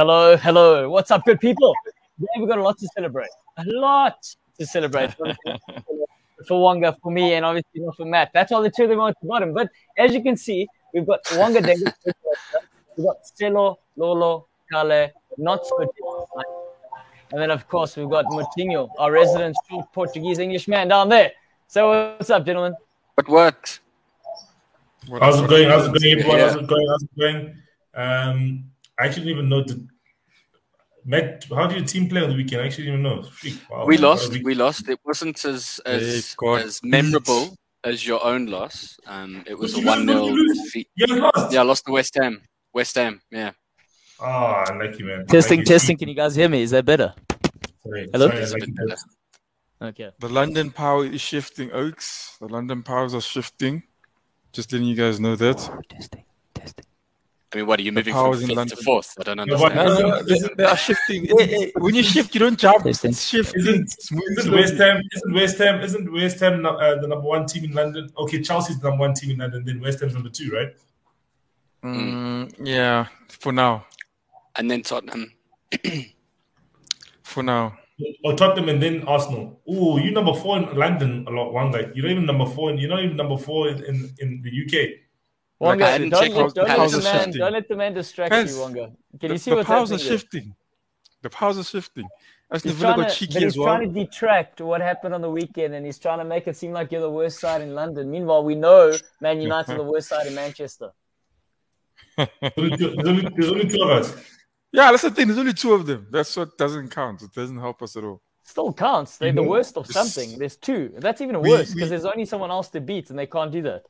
Hello, hello. What's up, good people? Yeah, we've got a lot to celebrate. A lot to celebrate. for Wonga, for me, and obviously not for Matt. That's all the two of them are at the bottom. But as you can see, we've got Wonga Dengue, we've got Celo, Lolo, Kale, not so and then, of course, we've got Moutinho, our resident short Portuguese English man down there. So, what's up, gentlemen? What what? How's it going? How's it going, everyone? Yeah. How's it going? How's it going? Um, I actually didn't even know the Matt, how did your team play on the weekend? I actually didn't even know. Wow, we lost. We lost. It wasn't as as, as memorable as your own loss. Um, it was a one 0 defeat. Yeah, I lost to West Ham. West Ham. Yeah. Oh, I like you, man. Testing, testing. Can you guys hear me? Is that better? Sorry, Hello. Sorry, like okay. The London power is shifting, Oaks. The London powers are shifting. Just letting you guys know that. Testing, testing. I mean, what are you moving from fifth to fourth? I don't understand. No, no, no, they are shifting. hey, hey, when you shift, you don't jump. It's shift. Isn't, isn't West Ham? Isn't West Ham? Isn't West Ham uh, the number one team in London? Okay, Chelsea's the number one team in London. Then West Ham's number two, right? Mm, yeah, for now. And then Tottenham. for now. Or Tottenham and then Arsenal. Oh, you number four in London a lot. One guy. You're not even number four. In, you're not even number four in, in, in the UK. Wonga, like, don't, let, don't, let the man, don't let the man distract Hence, you, Wonga. Can the, you see the what's powers are shifting? The powers are shifting. As he's trying, to, but he's well. trying to detract what happened on the weekend, and he's trying to make it seem like you're the worst side in London. Meanwhile, we know Man United are the worst side in Manchester. there's, only, there's only two of us. Yeah, that's the thing. There's only two of them. That's what doesn't count. It doesn't help us at all. Still counts. They're the worst of something. There's two. That's even worse because there's only someone else to beat, and they can't do that.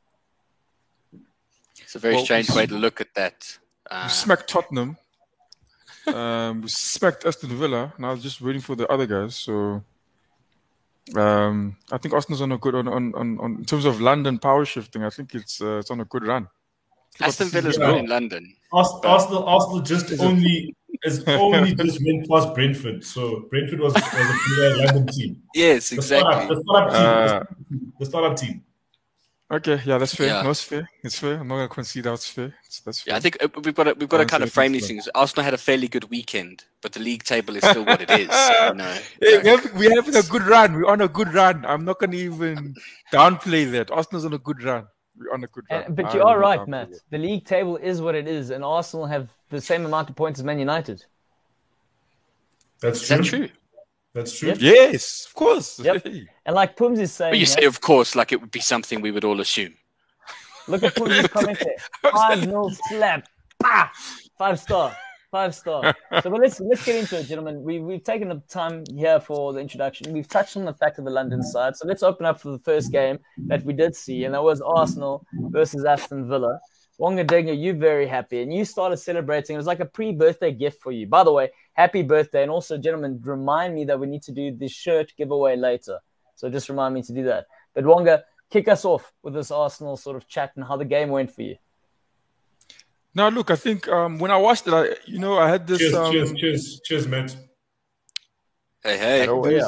It's a very well, strange way to look at that. Uh, we smacked Tottenham. um, we smacked Aston Villa. Now just waiting for the other guys. So um, I think Arsenal's on a good on, on, on, on in terms of London power shifting. I think it's uh, it's on a good run. Aston Villa's not in London. Arsenal, Arsenal just only is only just went past Brentford. So Brentford was, was a London team. Yes, exactly. The startup, the startup team. Uh, the startup team. Okay, yeah, that's fair. Yeah. No, it's fair. It's fair. I'm not gonna concede that's fair. It's, that's fair. Yeah, I think uh, we've got to, we've got to kind of frame these things. Arsenal had a fairly good weekend, but the league table is still what it is. You know? hey, we have, we're having a good run. We're on a good run. I'm not gonna even downplay that. Arsenal's on a good run. We're on a good run. And, but you are right, Matt. It. The league table is what it is, and Arsenal have the same amount of points as Man United. That's is true. That true? That's true. Yep. Yes, of course. Yep. And like Pums is saying, but you say, of course, like it would be something we would all assume. Look at Putin's comment there. Five nil slap. Bah! Five star. Five star. So but let's let's get into it, gentlemen. We we've taken the time here for the introduction. We've touched on the fact of the London side. So let's open up for the first game that we did see, and that was Arsenal versus Aston Villa. Wonga Denga, you very happy, and you started celebrating. It was like a pre-birthday gift for you. By the way, happy birthday! And also, gentlemen, remind me that we need to do this shirt giveaway later. So just remind me to do that. But Wonga, kick us off with this Arsenal sort of chat and how the game went for you. Now, look, I think um, when I watched it, I, you know, I had this. Cheers, um, cheers, cheers, cheers, mate. Hey, hey. Oh, yeah.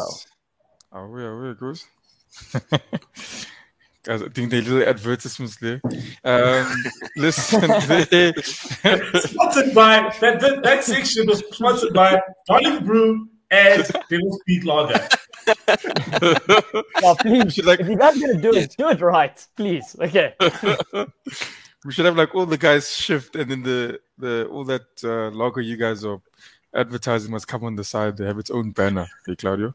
Oh, yeah, where it goes. Guys, I think they little advertisements there. Um, listen, they... sponsored by that, that, that section was sponsored by Darling Brew and Devil's Peak Lager well, please, like, if you guys gonna do it, do it right, please. Okay. we should have like all the guys shift, and then the the all that uh, logo you guys are advertising must come on the side. They have its own banner. Hey, Claudio.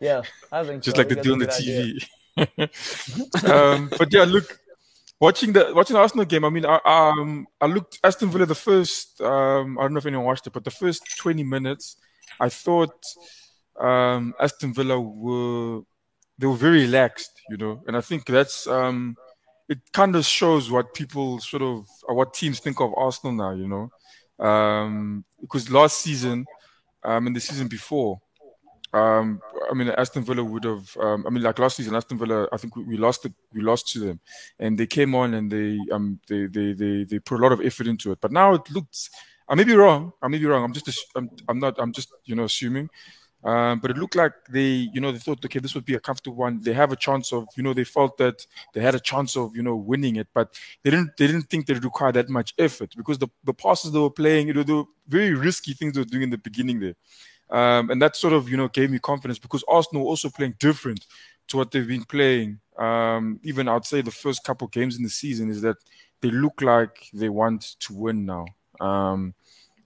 Yeah, I think just so. like they do on the TV. um, but yeah, look, watching the watching the Arsenal game. I mean, I um I looked Aston Villa the first. Um, I don't know if anyone watched it, but the first twenty minutes, I thought um, Aston Villa were they were very relaxed, you know, and I think that's um, it kind of shows what people sort of what teams think of Arsenal now, you know, um, because last season um, and the season before. Um, I mean, Aston Villa would have. Um, I mean, like last season, Aston Villa. I think we, we lost it. We lost to them, and they came on and they um they, they they they put a lot of effort into it. But now it looks. I may be wrong. I may be wrong. I'm just. I'm. I'm not. I'm just. You know, assuming. Um, but it looked like they, you know, they thought, okay, this would be a comfortable one. They have a chance of, you know, they felt that they had a chance of, you know, winning it, but they didn't, they didn't think they required that much effort because the, the passes they were playing, you know, the very risky things they were doing in the beginning there. Um, and that sort of, you know, gave me confidence because Arsenal also playing different to what they've been playing. Um, even I'd say the first couple games in the season is that they look like they want to win now. Um,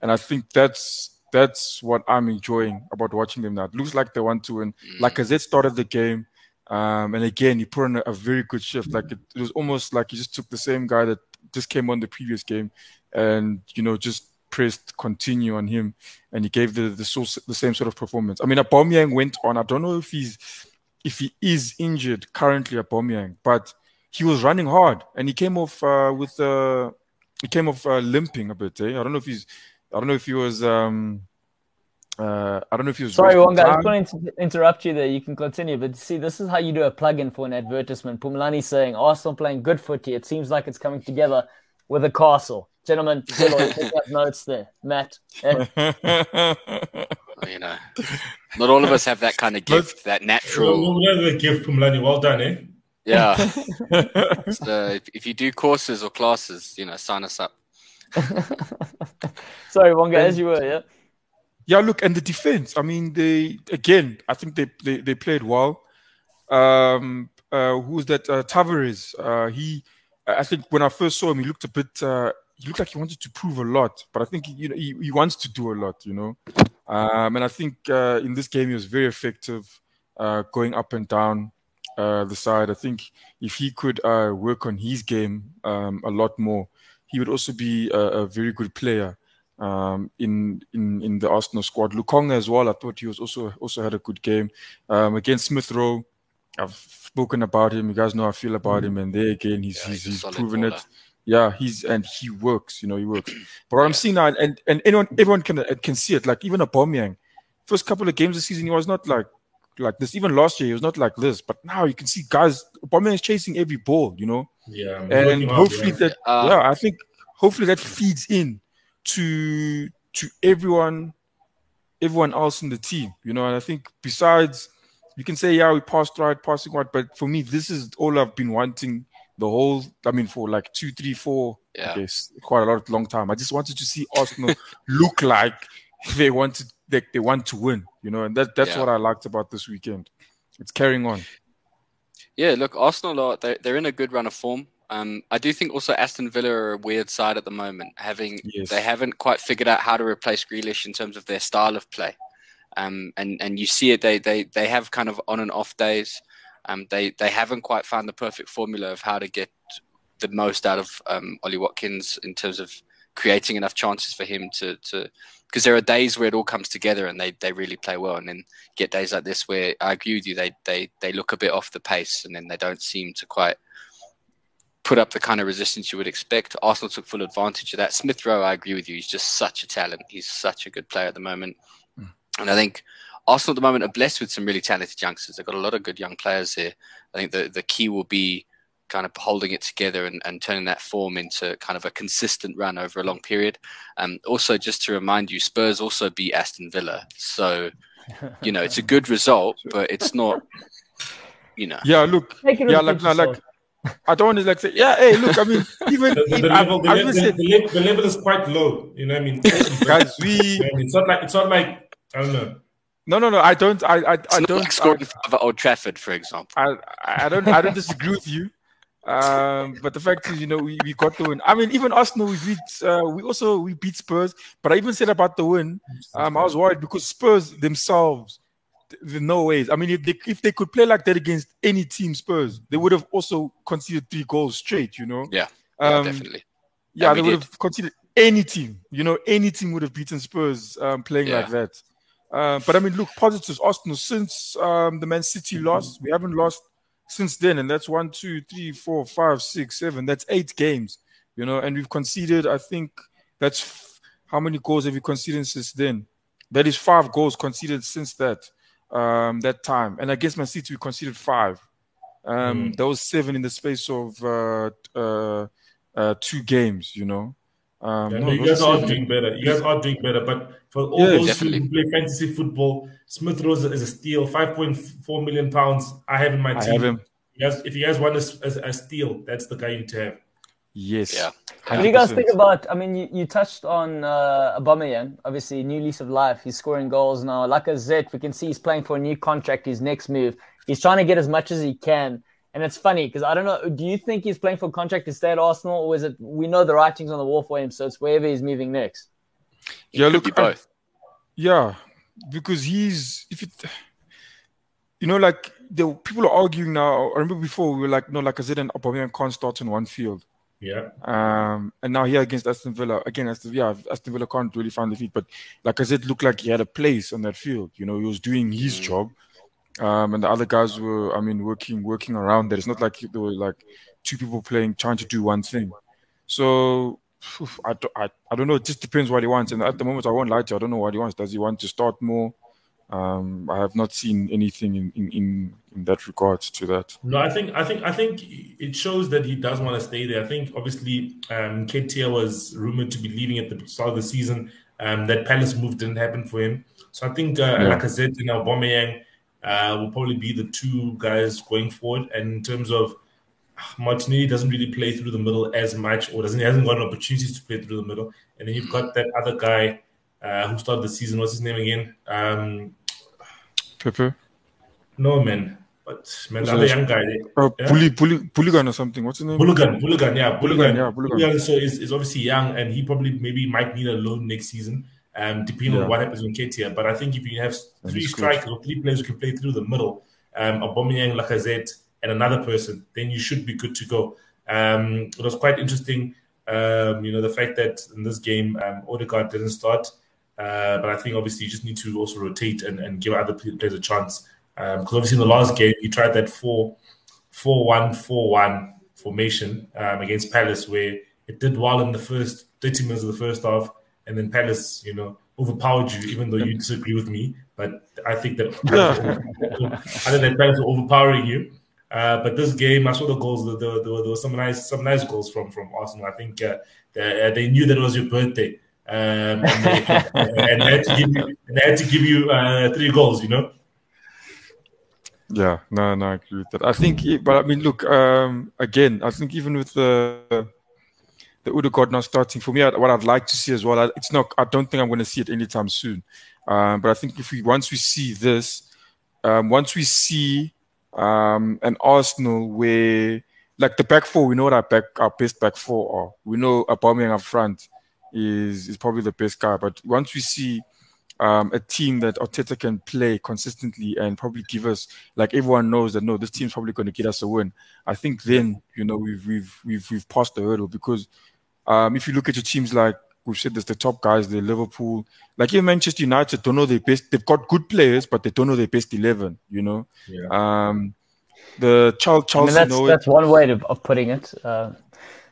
and I think that's that's what I'm enjoying about watching them now. It looks like they want to win. Mm. Like as it started the game, um, and again, he put on a, a very good shift. Like it, it, was almost like he just took the same guy that just came on the previous game, and you know just pressed continue on him, and he gave the the, source, the same sort of performance. I mean, Aubameyang went on. I don't know if he's if he is injured currently, Aubameyang, but he was running hard, and he came off uh, with uh, he came off uh, limping a bit. Eh? I don't know if he's I don't know if he was. Um, uh, I don't know if he was. Sorry, Wonga, I just want to interrupt you there. You can continue, but see, this is how you do a plug-in for an advertisement. Pumlani saying Arsenal playing good footy. It seems like it's coming together with a castle, gentlemen. take up notes there, Matt. Eh? you know, not all of us have that kind of gift, that natural. Well, gift, Pumlani. Well done, eh? Yeah. so if, if you do courses or classes, you know, sign us up. Sorry, Wonga, as you were, yeah. Yeah, look, and the defense. I mean, they again. I think they they, they played well. Um, uh, who's that? Uh, Tavares. Uh, he. I think when I first saw him, he looked a bit. Uh, he looked like he wanted to prove a lot, but I think you know he, he wants to do a lot. You know, um, and I think uh, in this game he was very effective, uh, going up and down uh, the side. I think if he could uh, work on his game um, a lot more, he would also be a, a very good player um, in in in the Arsenal squad. Lokonga as well. I thought he was also also had a good game um, against Smith Rowe. I've spoken about him. You guys know how I feel about mm. him, and there again, he's yeah, he's, he's, he's proven baller. it. Yeah, he's and he works. You know, he works. But what yeah. I'm seeing now, and and anyone everyone can can see it. Like even a Aubameyang, first couple of games this season, he was not like like this. Even last year, he was not like this. But now you can see guys, Aubameyang is chasing every ball. You know. Yeah. And hopefully that. Uh, yeah, I think hopefully that feeds in to to everyone everyone else in the team. You know, and I think besides you can say, yeah, we passed right, passing right, but for me, this is all I've been wanting the whole I mean for like two, three, four, yeah. guess quite a lot long time. I just wanted to see Arsenal look like they wanted they, they want to win, you know, and that that's yeah. what I liked about this weekend. It's carrying on. Yeah, look, Arsenal are they're, they're in a good run of form. Um, I do think also Aston Villa are a weird side at the moment. Having yes. they haven't quite figured out how to replace Grealish in terms of their style of play, um, and and you see it. They they they have kind of on and off days. Um, they they haven't quite found the perfect formula of how to get the most out of um, Ollie Watkins in terms of creating enough chances for him to to because there are days where it all comes together and they, they really play well and then get days like this where I agree with you they, they they look a bit off the pace and then they don't seem to quite put up the kind of resistance you would expect. Arsenal took full advantage of that. Smith Rowe, I agree with you. He's just such a talent. He's such a good player at the moment. And I think Arsenal at the moment are blessed with some really talented youngsters. They've got a lot of good young players here. I think the, the key will be kind of holding it together and, and turning that form into kind of a consistent run over a long period. Um, also, just to remind you, Spurs also beat Aston Villa. So, you know, it's a good result, but it's not, you know. Yeah, look. Yeah, like, like, I don't want to like say, yeah, hey, look, I mean, even the, the, the level, the, level, say, the, level, the, level, is quite low. You know what I mean? Guys, we it's not like it's not like I don't know. No, no, no. I don't. I, I, I don't. Like scoring at Old Trafford, for example. I, I don't. I don't disagree with you. Um, but the fact is, you know, we, we got the win. I mean, even Arsenal, we beat. Uh, we also we beat Spurs. But I even said about the win. Um, I was worried because Spurs themselves no ways. I mean, if they, if they could play like that against any team, Spurs, they would have also conceded three goals straight. You know. Yeah. Um, yeah definitely. Yeah, they would did. have conceded any team. You know, any team would have beaten Spurs um, playing yeah. like that. Uh, but I mean, look, positives. Arsenal since um, the Man City loss, we haven't lost since then, and that's one, two, three, four, five, six, seven. That's eight games. You know, and we've conceded. I think that's f- how many goals have we conceded since then? That is five goals conceded since that um, that time. And against Man City, we conceded five. Um, mm. That was seven in the space of uh, uh, uh, two games, you know. Um, yeah, no, no, you guys are doing better. You guys are doing better. But for all yeah, those definitely. who play fantasy football, Smith Rowe is a steal. Five point four million pounds. I have in my I team. Have him. Yes, if you guys want a, a, steal, that's the guy you need to have. Yes. Yeah. What do you guys think about? I mean, you, you touched on uh, Aubameyang. Obviously, new lease of life. He's scoring goals now. Like a Lacazette, we can see he's playing for a new contract. His next move, he's trying to get as much as he can. And it's funny because I don't know. Do you think he's playing for a contract to stay at Arsenal, or is it we know the writings on the wall for him, so it's wherever he's moving next? It yeah, look, both. I, yeah, because he's if it, you know, like the people are arguing now. I remember before we were like, no, like I said, and Aubameyang can't start in one field. Yeah. Um, and now here against Aston Villa, again, Aston, yeah, Aston Villa can't really find the feet, but like I said, looked like he had a place on that field. You know, he was doing his mm. job. Um, and the other guys were, I mean, working working around that. It's not like there were like two people playing trying to do one thing. So I, I, I don't know. It just depends what he wants. And at the moment, I won't lie to you. I don't know what he wants. Does he want to start more? Um, I have not seen anything in, in, in, in that regard to that. No, I think I think I think it shows that he does want to stay there. I think obviously um, was rumored to be leaving at the start of the season. Um, that Palace move didn't happen for him. So I think uh, yeah. Lacazette and Aubameyang uh, will probably be the two guys going forward. And in terms of Martinelli doesn't really play through the middle as much, or doesn't he hasn't got opportunities to play through the middle. And then you've got that other guy uh, who started the season. What's his name again? Um, Pepe. No man, but man, the other young guy. Uh, yeah? Bully, Bully, Bulligan or something. What's his name? Bulligan, Bulligan, yeah, Bulligan. yeah, Bulligan. so is, is obviously young, and he probably maybe might need a loan next season um, depending yeah. on what happens with Nketiah. But I think if you have three strikers or three players who can play through the middle, um, Aubameyang, Lacazette, and another person, then you should be good to go. Um, it was quite interesting, um, you know, the fact that in this game, um, Odegaard didn't start. Uh, but I think obviously you just need to also rotate and, and give other players a chance. Because um, obviously in the last game, you tried that 4 4 1 4 1 formation um, against Palace, where it did well in the first 30 minutes of the first half and then Palace, you know, overpowered you, even though you disagree with me. But I think that I think that Palace were overpowering you. Uh, but this game, I saw the goals. There, there, there, were some nice, some nice goals from from Arsenal. I think uh, they, uh, they, knew that it was your birthday, um, and, they, and, they, had to give you, they had to give you uh, three goals. You know. Yeah, no, no, I agree with that. I think, but I mean, look, um, again, I think even with the the Odegaard not starting for me, what I'd like to see as well. It's not. I don't think I'm going to see it anytime soon. Um, but I think if we once we see this, um, once we see um, an Arsenal where like the back four, we know what our back our best back four are. We know Aubameyang up front is is probably the best guy. But once we see um, a team that Arteta can play consistently and probably give us like everyone knows that no, this team's probably going to get us a win. I think then you know we've we've we've we've passed the hurdle because um, if you look at your teams like we've said, there's the top guys, the Liverpool, like in Manchester United, don't know their best. They've got good players, but they don't know their best eleven. You know, yeah. um, the Chelsea I mean, that's, know that's one way of, of putting it. Uh,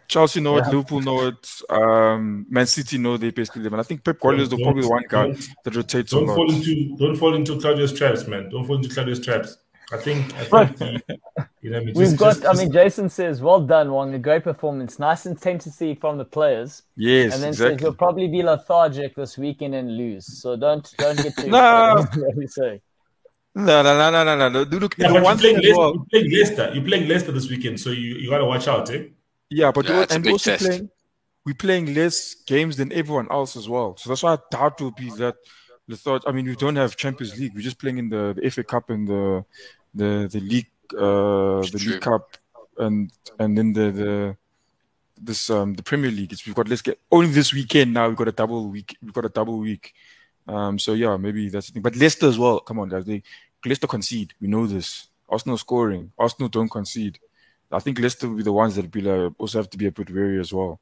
Chelsea know yeah. it, Liverpool know it, um, Man City know they best eleven. I think Pep Guardiola is probably the one guy that rotates. Don't fall into don't fall into Claudio's traps, man. Don't fall into Claudio's traps. I think, I think he, you know, we've just, got. Just, I mean, Jason says, "Well done, Wong. A great performance. Nice intensity from the players." Yes, and then exactly. says you'll probably be lethargic this weekend and lose. So don't don't get too. no. say. No, no, no, no, no, no. Look, yeah, but you're playing, Leicester, well, you're playing Leicester. You're playing Leicester this weekend, so you, you got to watch out, eh? Yeah, but yeah, and also test. playing, we're playing less games than everyone else as well. So that's why I doubt will be that the thought. I mean, we don't have Champions League. We're just playing in the, the FA Cup and the the the league uh, the League Cup and and then the the this um the Premier League. It's, we've got let's get only this weekend now. We've got a double week. We've got a double week. Um, so yeah, maybe that's the thing. But Leicester as well. Come on, guys. They Leicester concede. We know this. Arsenal scoring. Arsenal don't concede. I think Leicester will be the ones that be like, also have to be a bit wary as well.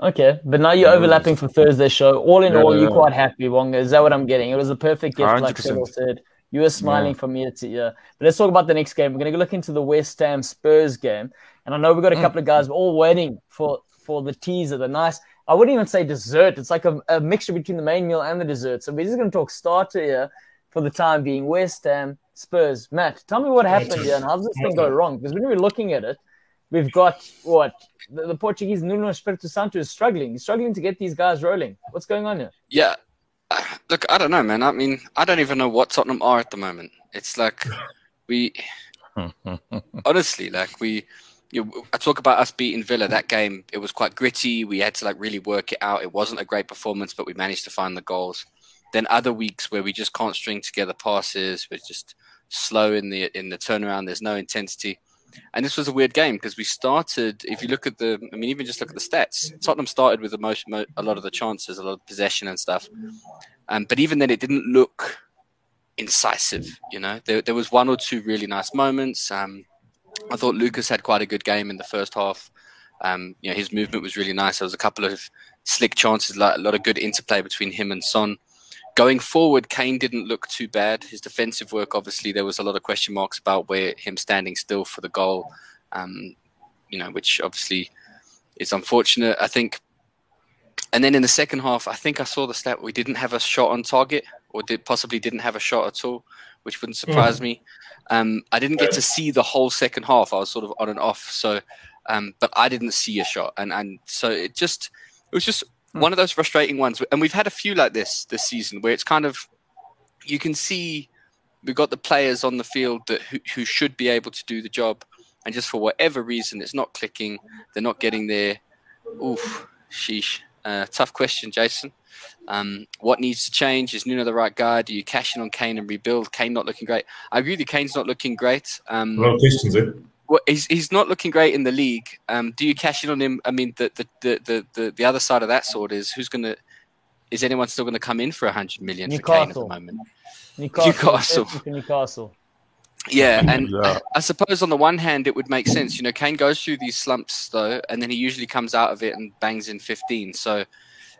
Okay, but now you're overlapping for Thursday's show. All in yeah, all, you're yeah. quite happy, Wonga. Is that what I'm getting? It was a perfect gift, 100%. like Cyril said. You were smiling yeah. from ear to ear. But let's talk about the next game. We're going to look into the West Ham Spurs game. And I know we've got a mm. couple of guys all waiting for, for the teaser, the nice, I wouldn't even say dessert. It's like a, a mixture between the main meal and the dessert. So we're just going to talk starter here for the time being. West Ham Spurs. Matt, tell me what happened here and how does this thing go wrong? Because when we were looking at it, We've got what the, the Portuguese Nuno Espirito Santo is struggling. He's struggling to get these guys rolling. What's going on here? Yeah, look, I don't know, man. I mean, I don't even know what Tottenham are at the moment. It's like we, honestly, like we. You know, I talk about us beating Villa. That game, it was quite gritty. We had to like really work it out. It wasn't a great performance, but we managed to find the goals. Then other weeks where we just can't string together passes. We're just slow in the in the turnaround. There's no intensity. And this was a weird game because we started. If you look at the, I mean, even just look at the stats. Tottenham started with the most, a lot of the chances, a lot of possession and stuff. Um, but even then, it didn't look incisive. You know, there, there was one or two really nice moments. Um, I thought Lucas had quite a good game in the first half. Um, you know, his movement was really nice. There was a couple of slick chances, like a lot of good interplay between him and Son. Going forward, Kane didn't look too bad. His defensive work, obviously, there was a lot of question marks about where him standing still for the goal, um, you know, which obviously is unfortunate. I think. And then in the second half, I think I saw the stat we didn't have a shot on target, or did possibly didn't have a shot at all, which wouldn't surprise mm. me. Um, I didn't get to see the whole second half. I was sort of on and off, so um, but I didn't see a shot, and and so it just it was just Hmm. One of those frustrating ones. And we've had a few like this this season where it's kind of you can see we've got the players on the field that who, who should be able to do the job, and just for whatever reason, it's not clicking. They're not getting there. Oof, sheesh. Uh, tough question, Jason. Um, what needs to change? Is Nuno the right guy? Do you cash in on Kane and rebuild? Kane not looking great. I agree you. Kane's not looking great. Um, a lot of questions, eh? Well, he's he's not looking great in the league. Um, do you cash in on him? I mean, the the, the, the, the other side of that sword is who's going to is anyone still going to come in for a hundred million Newcastle. for Kane at the moment? Newcastle. Newcastle. Newcastle. Yeah, and yeah. I suppose on the one hand it would make sense. You know, Kane goes through these slumps though, and then he usually comes out of it and bangs in 15. So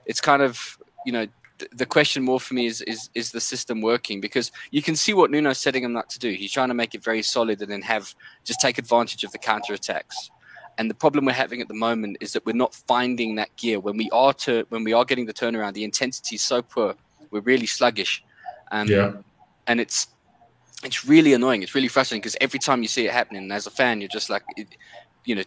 it's kind of you know the question more for me is is is the system working because you can see what Nuno's setting him up to do. He's trying to make it very solid and then have just take advantage of the counter attacks. And the problem we're having at the moment is that we're not finding that gear when we are to when we are getting the turnaround. The intensity is so poor. We're really sluggish. Um, yeah. And it's it's really annoying. It's really frustrating because every time you see it happening, as a fan, you're just like, it, you know,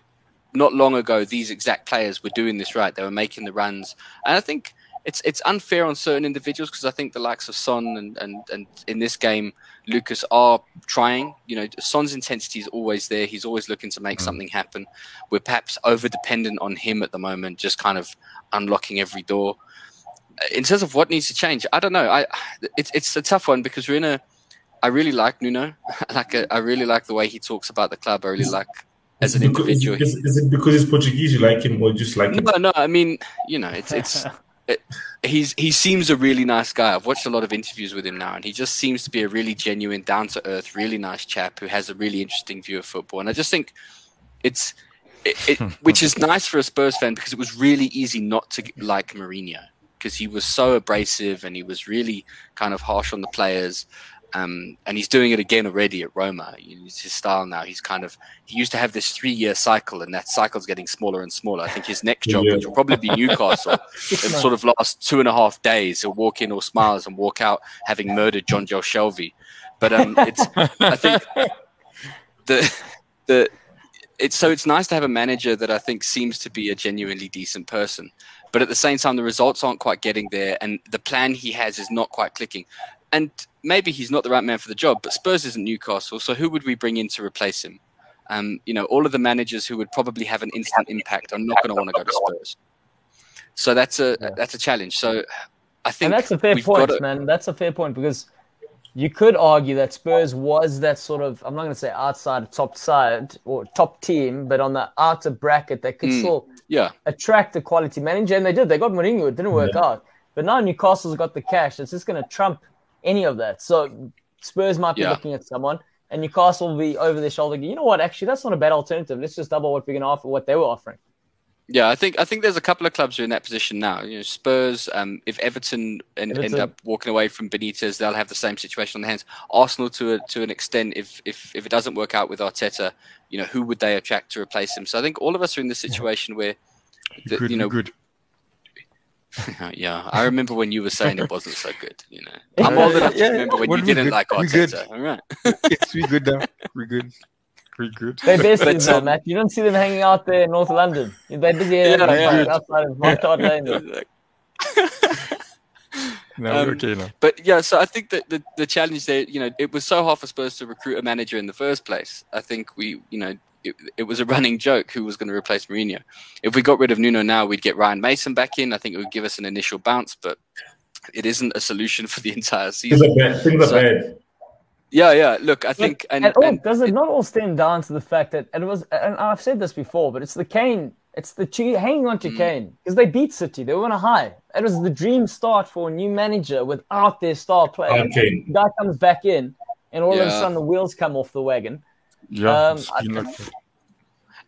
not long ago these exact players were doing this right. They were making the runs, and I think it's it's unfair on certain individuals because I think the likes of Son and, and and in this game Lucas are trying. You know, Son's intensity is always there. He's always looking to make mm. something happen. We're perhaps over dependent on him at the moment, just kind of unlocking every door. In terms of what needs to change, I don't know. I it's it's a tough one because we're in a. I really like Nuno. like a, I really like the way he talks about the club. I really like as an individual. Is, is, it because he's Portuguese you like him, or just like? No, him? no. I mean, you know, it's it's he's he seems a really nice guy. I've watched a lot of interviews with him now, and he just seems to be a really genuine, down to earth, really nice chap who has a really interesting view of football. And I just think it's it, it which is nice for a Spurs fan because it was really easy not to like Mourinho because he was so abrasive and he was really kind of harsh on the players. Um, and he's doing it again already at Roma. It's his style now. He's kind of he used to have this three-year cycle, and that cycle's getting smaller and smaller. I think his next job, yeah. which will probably be Newcastle, in sort of last two and a half days, he'll walk in all smiles and walk out having murdered Jonjo Shelvey. But um, it's I think the the it's so it's nice to have a manager that I think seems to be a genuinely decent person. But at the same time, the results aren't quite getting there, and the plan he has is not quite clicking and maybe he's not the right man for the job, but Spurs isn't Newcastle, so who would we bring in to replace him? Um, you know, all of the managers who would probably have an instant impact are not going to want to go to Spurs. So that's a yeah. that's a challenge. So I think and that's a fair point, to... man. That's a fair point because you could argue that Spurs was that sort of I'm not going to say outside top side or top team, but on the outer bracket that could mm, still yeah attract a quality manager, and they did. They got Mourinho. It didn't work yeah. out, but now Newcastle's got the cash. It's just going to trump any of that. So Spurs might be yeah. looking at someone, and Newcastle will be over their shoulder. You know what? Actually, that's not a bad alternative. Let's just double what we're going to offer, what they were offering. Yeah, I think I think there's a couple of clubs who are in that position now. You know, Spurs. Um, if Everton, Everton, end up walking away from Benitez, they'll have the same situation on their hands. Arsenal, to a, to an extent, if if if it doesn't work out with Arteta, you know, who would they attract to replace him? So I think all of us are in the situation where, the, good, you know, good. yeah, I remember when you were saying it wasn't so good. You know, I'm old enough to remember when you didn't good. like Arteta. All right, it's we good now. We good. Very good. They're based in um, Matt. You don't see them hanging out there in North London. They're busy yeah, yeah. outside of Montclair Lane. no, um, okay now. But yeah, so I think that the, the challenge there, you know, it was so hard for Spurs to recruit a manager in the first place. I think we, you know, it, it was a running joke who was going to replace Mourinho. If we got rid of Nuno now, we'd get Ryan Mason back in. I think it would give us an initial bounce, but it isn't a solution for the entire season. Things are bad. Things are. Yeah, yeah. Look, I think, and, and, all, and does it, it, not all stem down to the fact that and it was, and I've said this before, but it's the Kane, it's the hanging on to mm. Kane because they beat City, they were on a high. It was the dream start for a new manager without their star player. Okay. The guy comes back in, and all yeah. of a sudden the wheels come off the wagon. Yeah, um, like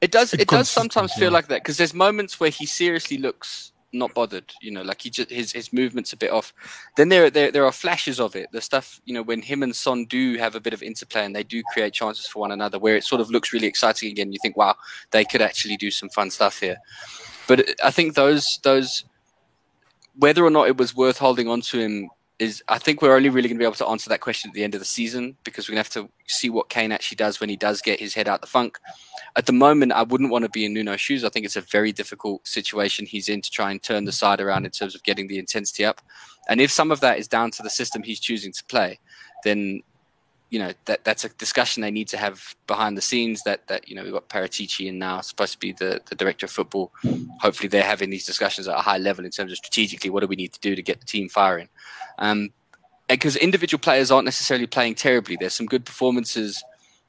it does. It, it does sometimes feel like that because there's moments where he seriously looks not bothered. You know, like he just his his movements a bit off. Then there there there are flashes of it. The stuff you know when him and Son do have a bit of interplay and they do create chances for one another, where it sort of looks really exciting again. You think, wow, they could actually do some fun stuff here. But I think those those whether or not it was worth holding on to him is I think we're only really going to be able to answer that question at the end of the season because we're going to have to see what Kane actually does when he does get his head out the funk. At the moment, I wouldn't want to be in Nuno's shoes. I think it's a very difficult situation he's in to try and turn the side around in terms of getting the intensity up. And if some of that is down to the system he's choosing to play, then you know that that's a discussion they need to have behind the scenes. That that you know we've got Paratici in now, supposed to be the the director of football. Hopefully, they're having these discussions at a high level in terms of strategically what do we need to do to get the team firing. Um, because individual players aren't necessarily playing terribly. There's some good performances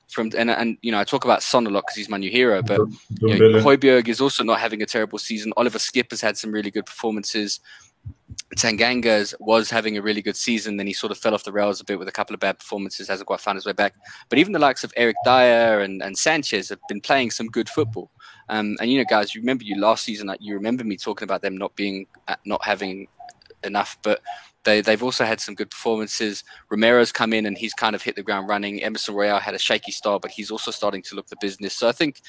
from and and you know I talk about Son a lot because he's my new hero, but you know, Højbjerg is also not having a terrible season. Oliver Skipp has had some really good performances. Tanganga was having a really good season, then he sort of fell off the rails a bit with a couple of bad performances, hasn't quite found his way back. But even the likes of Eric Dier and, and Sanchez have been playing some good football. Um, and you know, guys, you remember you last season, you remember me talking about them not being, uh, not having enough, but they they've also had some good performances. Romero's come in and he's kind of hit the ground running. Emerson Royal had a shaky start, but he's also starting to look the business. So I think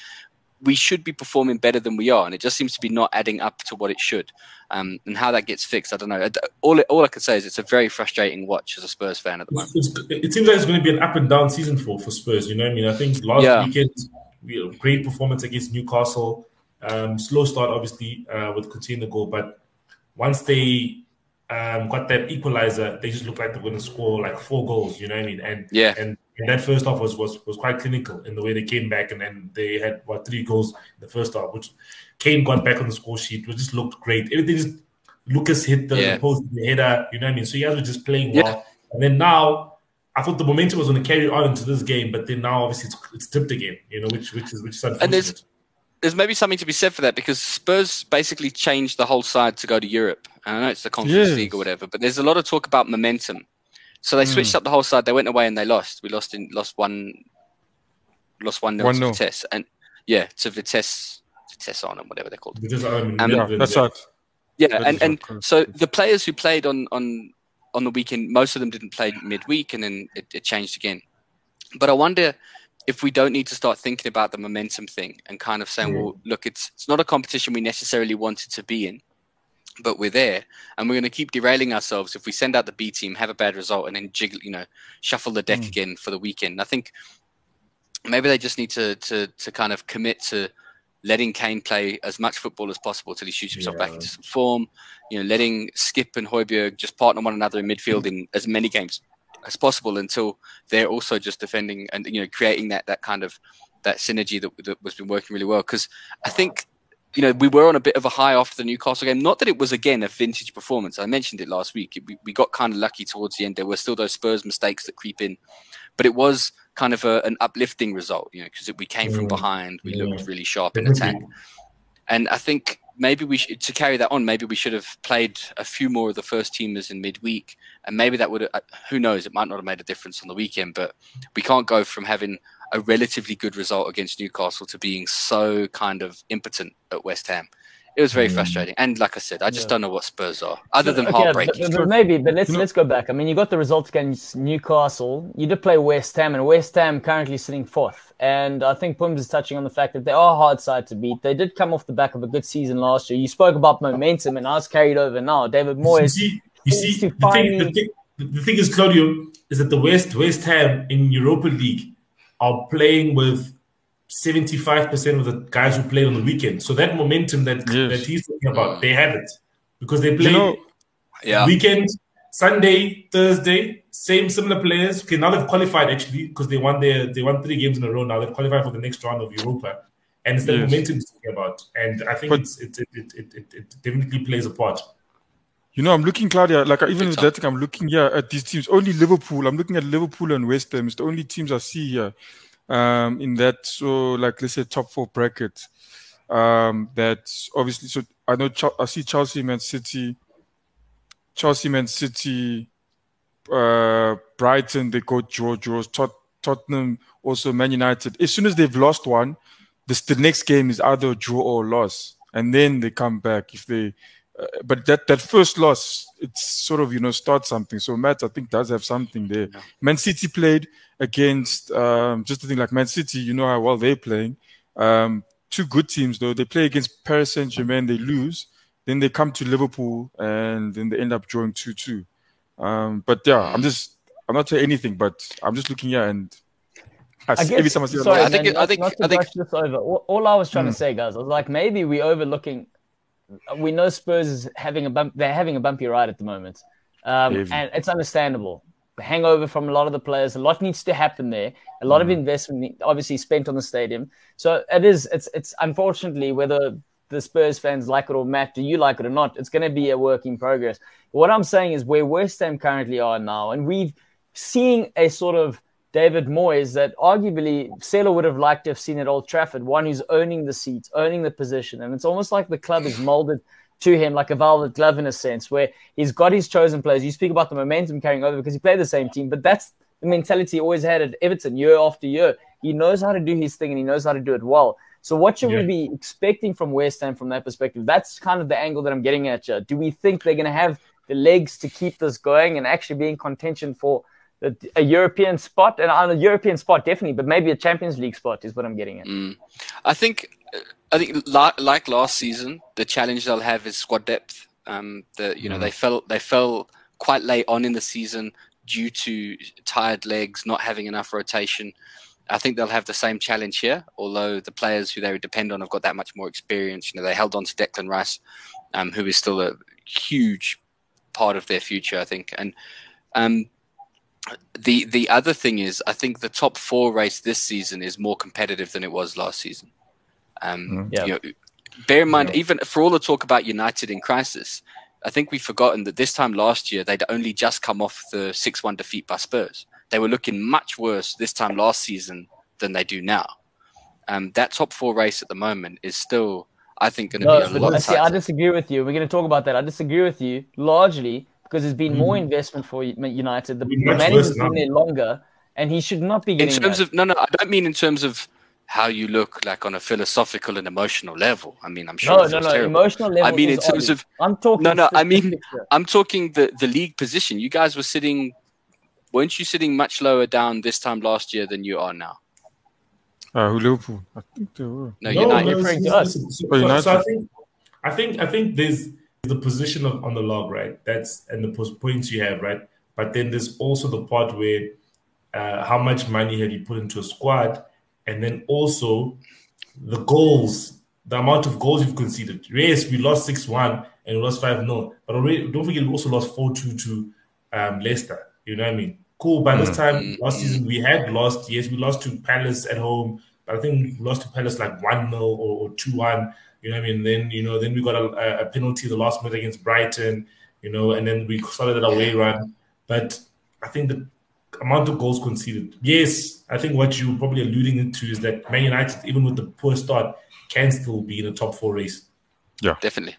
we should be performing better than we are, and it just seems to be not adding up to what it should. Um, and how that gets fixed, I don't know. All, all I can say is it's a very frustrating watch as a Spurs fan at the moment. It's, it seems like it's going to be an up and down season for, for Spurs. You know, I mean, I think last yeah. weekend, great performance against Newcastle. Um, slow start, obviously, uh, with conceding the goal, but once they um, got that equalizer, they just looked like they're going to score like four goals. You know what I mean? And yeah, and, and that first half was, was was quite clinical in the way they came back, and then they had what three goals in the first half, which Kane got back on the score sheet, which just looked great. Everything just Lucas hit the, yeah. the post, the header. You know what I mean? So you guys were just playing well, yeah. and then now. I thought the momentum was going to carry on into this game, but then now obviously it's, it's tipped again, you know, which which is which is unfortunate. And there's there's maybe something to be said for that because Spurs basically changed the whole side to go to Europe. And I know it's the Conference yes. League or whatever, but there's a lot of talk about momentum. So they switched mm. up the whole side. They went away and they lost. We lost in lost one, lost one nil to Vitesse, and yeah, to Vitesse, Vitesse on and whatever they're called. Um, yeah, that's right. Yeah, and and so the players who played on on on the weekend, most of them didn't play midweek, and then it, it changed again. But I wonder if we don't need to start thinking about the momentum thing and kind of saying, mm. well, look, it's it's not a competition we necessarily wanted to be in, but we're there, and we're going to keep derailing ourselves if we send out the B team, have a bad result, and then jiggle, you know, shuffle the deck mm. again for the weekend. I think maybe they just need to to to kind of commit to letting Kane play as much football as possible till he shoots himself yeah. back into some form. You know, letting Skipp and Højbjerg just partner one another in midfield in as many games as possible until they're also just defending and you know creating that that kind of that synergy that, that was been working really well. Because I think you know we were on a bit of a high after the Newcastle game. Not that it was again a vintage performance. I mentioned it last week. we, we got kind of lucky towards the end. There were still those Spurs mistakes that creep in, but it was kind of a, an uplifting result. You know, because we came from behind, we yeah. looked really sharp in attack, and I think maybe we should, to carry that on. Maybe we should have played a few more of the first teamers in midweek, and maybe that would. Uh, who knows? It might not have made a difference on the weekend, but we can't go from having a relatively good result against Newcastle to being so kind of impotent at West Ham it was very mm. frustrating. And like I said, I just yeah. don't know what Spurs are, other than okay, heartbreaking. But, but maybe, but let's let's go back. I mean, you got the results against Newcastle. You did play West Ham, and West Ham currently sitting fourth. And I think Pums is touching on the fact that they are a hard side to beat. They did come off the back of a good season last year. You spoke about momentum, and I was carried over now. David Moyes. You see, you see the, thing, the, thing, the thing is, Claudio, is that the West West Ham in Europa League are playing with 75% of the guys who played on the weekend. So that momentum that, yes. that he's talking about, they have it because they play you know, yeah. weekend, Sunday, Thursday, same similar players. Okay, now they've qualified actually because they won their they won three games in a row. Now they've qualified for the next round of Europa, and it's the yes. momentum to talking about. And I think but, it's, it, it, it, it, it definitely plays a part. You know, I'm looking, Claudia, like even with that, I'm looking here at these teams. Only Liverpool. I'm looking at Liverpool and West Ham. It's the only teams I see here um, in that, so like let's say top four bracket. Um, that obviously, so I know I see Chelsea, Man City, Chelsea, Man City, uh, Brighton. They go draw, draws. Tot- Tottenham also Man United. As soon as they've lost one, this the next game is either a draw or loss, and then they come back if they. Uh, but that that first loss, it's sort of you know start something. So Matt, I think does have something there. Yeah. Man City played against um, just to think like Man City, you know how well they're playing. Um, two good teams though. They play against Paris Saint Germain, they lose. Then they come to Liverpool and then they end up drawing two two. Um, but yeah, I'm just I'm not saying anything, but I'm just looking here and I, I guess, every time I see sorry, I think man, I think I think this over. All, all I was trying mm. to say, guys, I was like maybe we overlooking. We know Spurs is having a bump. They're having a bumpy ride at the moment, um, and it's understandable The hangover from a lot of the players. A lot needs to happen there. A lot mm. of investment, obviously, spent on the stadium. So it is. It's it's unfortunately whether the Spurs fans like it or Matt, do you like it or not? It's going to be a work in progress. What I'm saying is where West Ham currently are now, and we've seen a sort of David Moyes that arguably Sela would have liked to have seen at Old Trafford, one who's owning the seats, owning the position, and it's almost like the club is molded to him like a velvet glove in a sense, where he's got his chosen players. You speak about the momentum carrying over because he played the same team, but that's the mentality he always had at Everton year after year. He knows how to do his thing and he knows how to do it well. So, what should yeah. we be expecting from West Ham from that perspective? That's kind of the angle that I'm getting at. You. Do we think they're going to have the legs to keep this going and actually be in contention for a, a European spot? And on a European spot, definitely, but maybe a Champions League spot is what I'm getting at. Mm. I think I think like last season, the challenge they'll have is squad depth. Um, the you know mm. they fell they fell quite late on in the season due to tired legs, not having enough rotation. I think they'll have the same challenge here, although the players who they depend on have got that much more experience. You know, they held on to Declan Rice, um, who is still a huge part of their future, I think. And um, the the other thing is, I think the top four race this season is more competitive than it was last season. Um, mm-hmm. yeah. You know, bear in mind, yeah. even for all the talk about United in crisis, I think we've forgotten that this time last year they'd only just come off the six-one defeat by Spurs. They were looking much worse this time last season than they do now. Um, that top four race at the moment is still, I think, going to no, be a lot. See, I disagree with you. We're going to talk about that. I disagree with you largely because there's been mm. more investment for United. The manager's been there longer, and he should not be getting. In terms that. of no, no, I don't mean in terms of how you look like on a philosophical and emotional level. I mean, I'm sure. No, no, no. Terrible. Emotional level. I mean, in terms of I'm talking. No, no. I mean, I'm talking the the league position. You guys were sitting, weren't you sitting much lower down this time last year than you are now? Uh, Liverpool. I think they were. No, no United. No, listen, listen, so, oh, so I think, I think, I think there's the position of, on the log, right? That's and the points you have, right? But then there's also the part where uh, how much money have you put into a squad and then also the goals, the amount of goals you've conceded. Yes, we lost 6 1 and we lost 5 0, but already, don't forget we also lost 4 2 to um, Leicester. You know what I mean? Cool. By this mm. time last season, we had lost. Yes, we lost to Palace at home, but I think we lost to Palace like 1 0 or 2 1. You know what I mean? Then, you know, then we got a, a penalty the last minute against Brighton, you know, and then we started an away run. But I think the amount of goals conceded. Yes, I think what you're probably alluding to is that Man United, even with the poor start, can still be in the top four race. Yeah, definitely.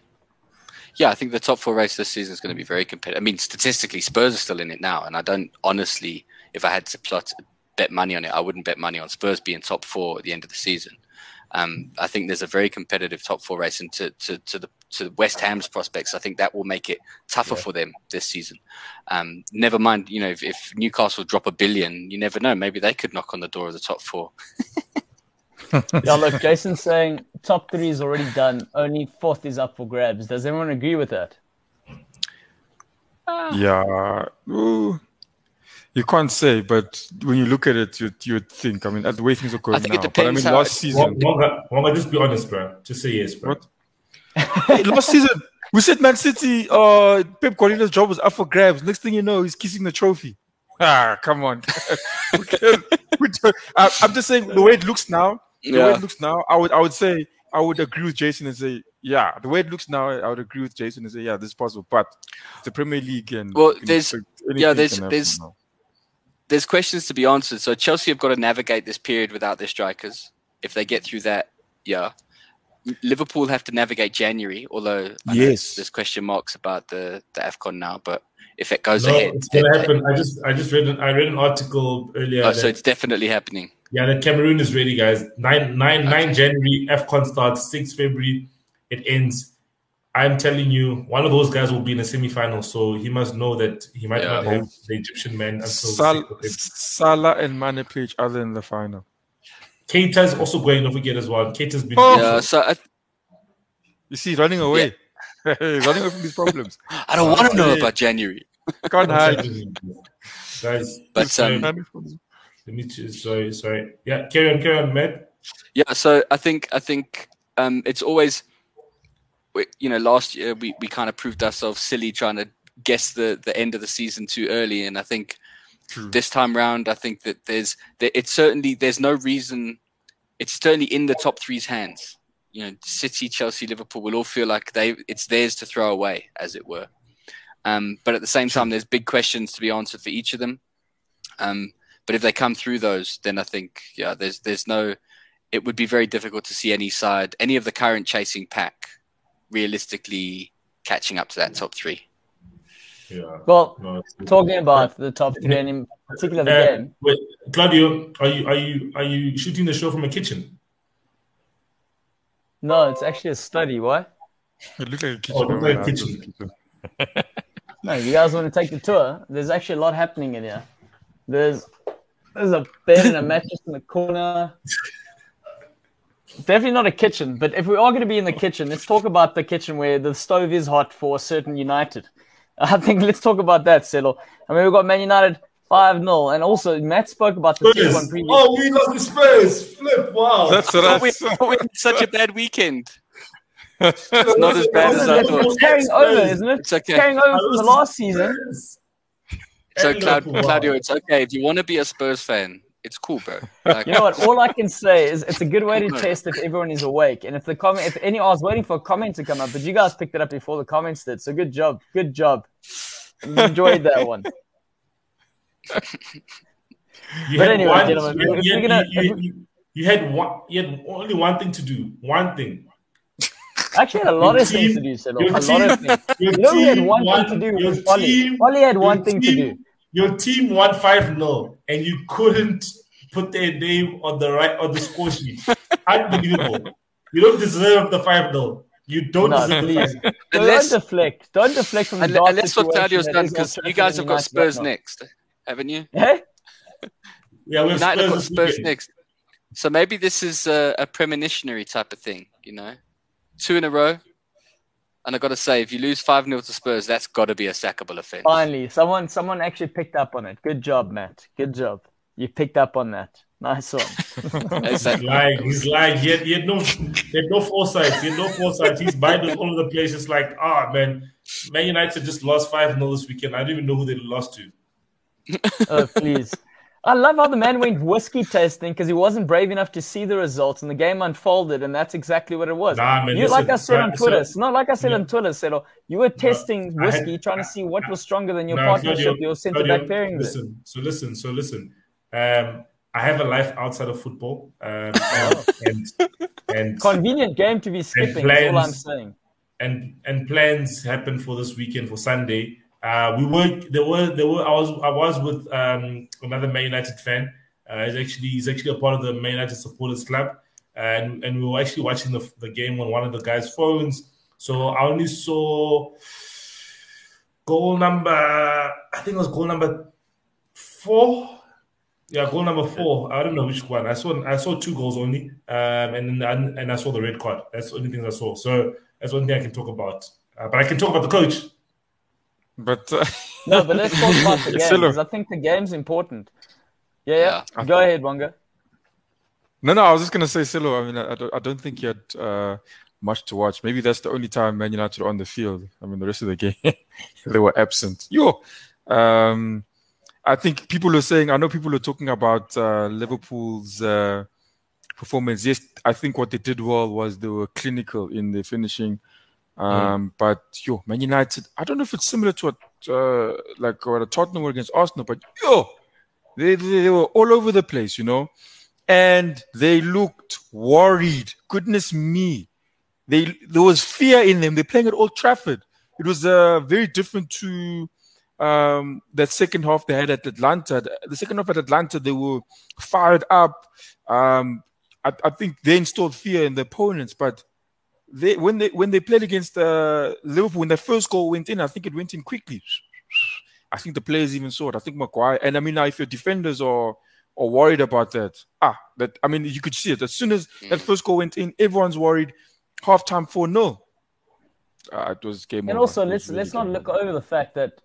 Yeah, I think the top four race this season is going to be very competitive. I mean, statistically, Spurs are still in it now, and I don't honestly, if I had to plot bet money on it, I wouldn't bet money on Spurs being top four at the end of the season. Um, I think there's a very competitive top four race, and to, to, to the to West Ham's prospects, I think that will make it tougher yeah. for them this season. Um, never mind, you know, if, if, Newcastle drop a billion, you never know. Maybe they could knock on the door of the top four. yeah, look, Jason's saying top three is already done. Only fourth is up for grabs. Does everyone agree with that? Uh, yeah. Ooh. You can't say, but when you look at it, you you would think. I mean, at the way things are going I think now. It depends but I mean, last season. Wonga, Wonga, just be honest, bro. Just say yes, bro. What? hey, last season, we said Man City, uh, Pep Guardiola's job was up for grabs. Next thing you know, he's kissing the trophy. Ah, come on. I, am just saying the way it looks now. The yeah. way it looks now, I would I would say I would agree with Jason and say, yeah, the way it looks now, I would agree with Jason and say, yeah, this is possible. But the Premier League and well, there's yeah, there's there's there's questions to be answered. So Chelsea have got to navigate this period without their strikers. If they get through that, yeah. Liverpool have to navigate January, although I yes, there's question marks about the the Afcon now, but if it goes no, ahead. It's gonna happen. I just I just read an, I read an article earlier. Oh, so it's definitely happening. Yeah, the Cameroon is ready, guys. Nine nine okay. nine January AFCON starts. Six February it ends. I'm telling you, one of those guys will be in a semi-final, so he must know that he might yeah. not have the Egyptian man until Sal- Salah and Mane play each other in the final. Keita's also going. Don't forget as well. Keita's been. Oh. Yeah, so I... you see, running away. Yeah. running away from these problems. I don't want to know about January. Can't hide. Guys, but um, let me just, sorry, sorry. Yeah, carry on, carry on, Matt. Yeah, so I think I think um, it's always, you know, last year we, we kind of proved ourselves silly trying to guess the the end of the season too early, and I think True. this time round, I think that there's that it's certainly there's no reason. It's certainly in the top three's hands you know, City, Chelsea, Liverpool will all feel like they it's theirs to throw away, as it were. Um, but at the same time, there's big questions to be answered for each of them. Um, but if they come through those, then I think yeah, there's there's no. It would be very difficult to see any side, any of the current chasing pack, realistically catching up to that top three. Yeah. Well, no, talking about the top three, and in particular the uh, game. Wait, Claudio, are you are you are you shooting the show from a kitchen? No, it's actually a study. What? It looks like a kitchen. Oh, like a kitchen. no, you guys want to take the tour? There's actually a lot happening in here. There's there's a bed and a mattress in the corner. Definitely not a kitchen, but if we are going to be in the kitchen, let's talk about the kitchen where the stove is hot for a certain United. I think let's talk about that, Settle. I mean, we've got Man United 5 0. And also, Matt spoke about the Spurs. one previous. Oh, we lost the Spurs. Flip. Wow. That's what I we, we had such a bad weekend. it's not as bad as I thought. It's carrying over, isn't it? It's okay. carrying over from the last season. So, Claudio, it's okay. If you want to be a Spurs fan, it's cool, bro. Like, you know what? All I can say is it's a good way to test if everyone is awake. And if the comment, if any, I was waiting for a comment to come up, but you guys picked it up before the comments did. So good job. Good job. Enjoyed that one you but anyway, one, gentlemen, you, you, gonna, you, you, you, had one. You had only one thing to do. One thing. Actually, had a lot your of team, things to do. So a team, lot of things. You know, we had one, one thing to do. With Ollie. Ollie had one thing team, to do. Your team won five 0 and you couldn't put their name on the right on the score sheet. Unbelievable. You don't deserve the five 0 you don't no, please. unless, don't deflect. Don't deflect from the Unless what Tadio's done, because you guys have got Spurs next, haven't you? Yeah. Yeah, we have Spurs, got Spurs next. So maybe this is a, a premonitionary type of thing, you know? Two in a row. And I got to say, if you lose 5 0 to Spurs, that's got to be a sackable offense. Finally, someone someone actually picked up on it. Good job, Matt. Good job. You picked up on that. Nice one. he's lying. He's lying. He had, he had no, he had no foresight. He had no foresight. He's buying all over the place. It's like, ah, oh, man, Man United just lost 5 0 this weekend. I don't even know who they lost to. oh, please. I love how the man went whiskey tasting because he wasn't brave enough to see the results and the game unfolded, and that's exactly what it was. Nah, man, you, listen, like I said on Twitter, so, not like I said yeah. on Twitter, Settle, you were testing no, whiskey, had, trying to see what was stronger than your no, partnership, your centre back pairing. Listen, so listen, so listen. Um, I have a life outside of football, um, and, and, convenient game to be skipping. Plans, all I'm saying. And and plans happen for this weekend for Sunday. Uh, we were there were there were I was I was with um, another Man United fan. Uh, he's actually he's actually a part of the Man United supporters club, and and we were actually watching the the game on one of the guys' phones. So I only saw goal number I think it was goal number four yeah, goal number four. I don't know which one. I saw I saw two goals only, um, and then and I saw the red card. That's the only thing I saw. So that's one thing I can talk about. Uh, but I can talk about the coach. But uh... no, but let's talk about the game because I think the game's important. Yeah, yeah. yeah. Go ahead, Wonga. No, no, I was just gonna say Silo. I mean, I, I, don't, I don't think he had uh, much to watch. Maybe that's the only time Man United on the field. I mean, the rest of the game they were absent. Yo, um, I think people are saying. I know people are talking about uh, Liverpool's uh, performance. Yes, I think what they did well was they were clinical in the finishing. Um, mm. But yo, Man United. I don't know if it's similar to what uh, like what a Tottenham were against Arsenal, but yo, they, they they were all over the place. You know and they looked worried. Goodness me. They, there was fear in them. They're playing at Old Trafford. It was uh, very different to um, that second half they had at Atalanta. The second half at Atalanta, they were fired up. Um, I, I, think they installed fear in the opponents, but they when they when they played against uh, Liverpool, when their first goal went in, I think it went in quickly. I think the players even saw it. I think Maguire, and I mean, now if your defenders are or worried about that. Ah, that I mean, you could see it as soon as mm. that first goal went in. Everyone's worried. Half time for no. Uh, it was game. And over. also, let's really let's not look over. over the fact that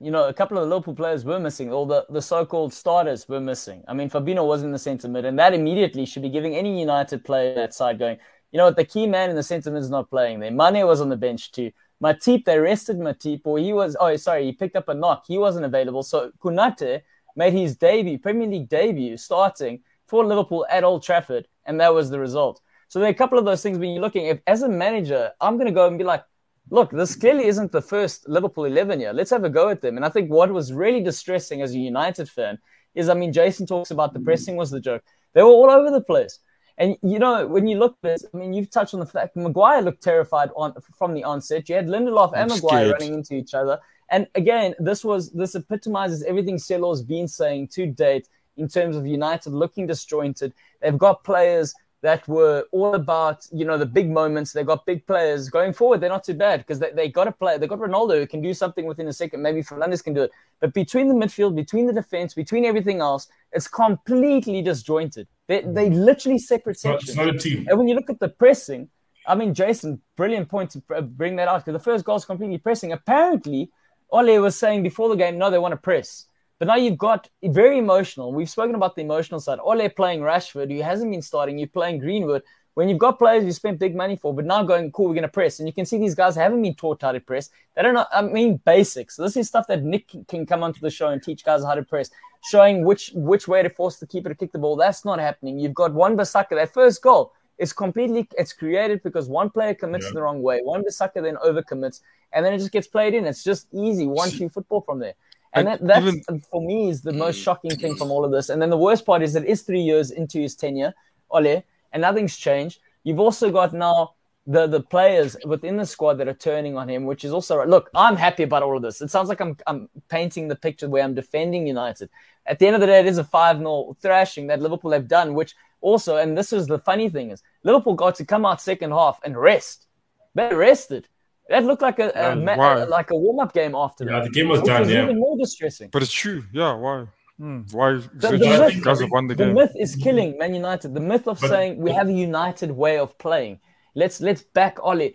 you know a couple of the Liverpool players were missing, or the, the so-called starters were missing. I mean, Fabinho was in the centre mid, and that immediately should be giving any United player that side going. You know what? The key man in the mid is not playing there. Mane was on the bench too. Matip, they rested Matip, or he was. Oh, sorry, he picked up a knock. He wasn't available. So Konate made his debut, Premier League debut, starting for Liverpool at Old Trafford, and that was the result. So there are a couple of those things when you're looking. If as a manager, I'm going to go and be like, look, this clearly isn't the first Liverpool 11 year. Let's have a go at them. And I think what was really distressing as a United fan is, I mean, Jason talks about the pressing was the joke. They were all over the place. And you know, when you look at this, I mean, you've touched on the fact Maguire looked terrified on from the onset. You had Lindelof and Maguire running into each other. And again, this was this epitomizes everything Celo's been saying to date in terms of United looking disjointed. They've got players that were all about, you know, the big moments. They've got big players going forward. They're not too bad because they, they got a player. They got Ronaldo who can do something within a second. Maybe Fernandes can do it. But between the midfield, between the defense, between everything else, it's completely disjointed. They they literally separate sections. It's not a team. And when you look at the pressing, I mean, Jason, brilliant point to bring that out because the first goal is completely pressing. Apparently, Ole was saying before the game, no, they want to press. But now you've got very emotional. We've spoken about the emotional side. Ole playing Rashford, who hasn't been starting. You're playing Greenwood. When you've got players you spent big money for, but now going, cool, we're going to press. And you can see these guys haven't been taught how to press. They don't know, I mean, basics. So this is stuff that Nick can come onto the show and teach guys how to press, showing which which way to force the keeper to kick the ball. That's not happening. You've got Wan-Bissaka, that first goal is completely, it's created because one player commits yeah. the wrong way. Wan-Bissaka then overcommits and then it just gets played in. It's just easy one two football from there. And that that's even, uh, for me is the most mm. shocking thing from all of this. And then the worst part is that it's three years into his tenure, Ole, and nothing's changed. You've also got now the the players within the squad that are turning on him, which is also right. look. I'm happy about all of this. It sounds like I'm I'm painting the picture where I'm defending United. At the end of the day, it is a five 0 thrashing that Liverpool have done, which also, and this is the funny thing is Liverpool got to come out second half and rest. They rested. That looked like a, a ma- like a warm up game after. Yeah, that. the game was done. Was yeah, even more distressing. But it's true. Yeah, why? Hmm. Why? The, the, myth, the, the myth is killing Man United. The myth of but, saying we have a united way of playing. Let's let's back Ole.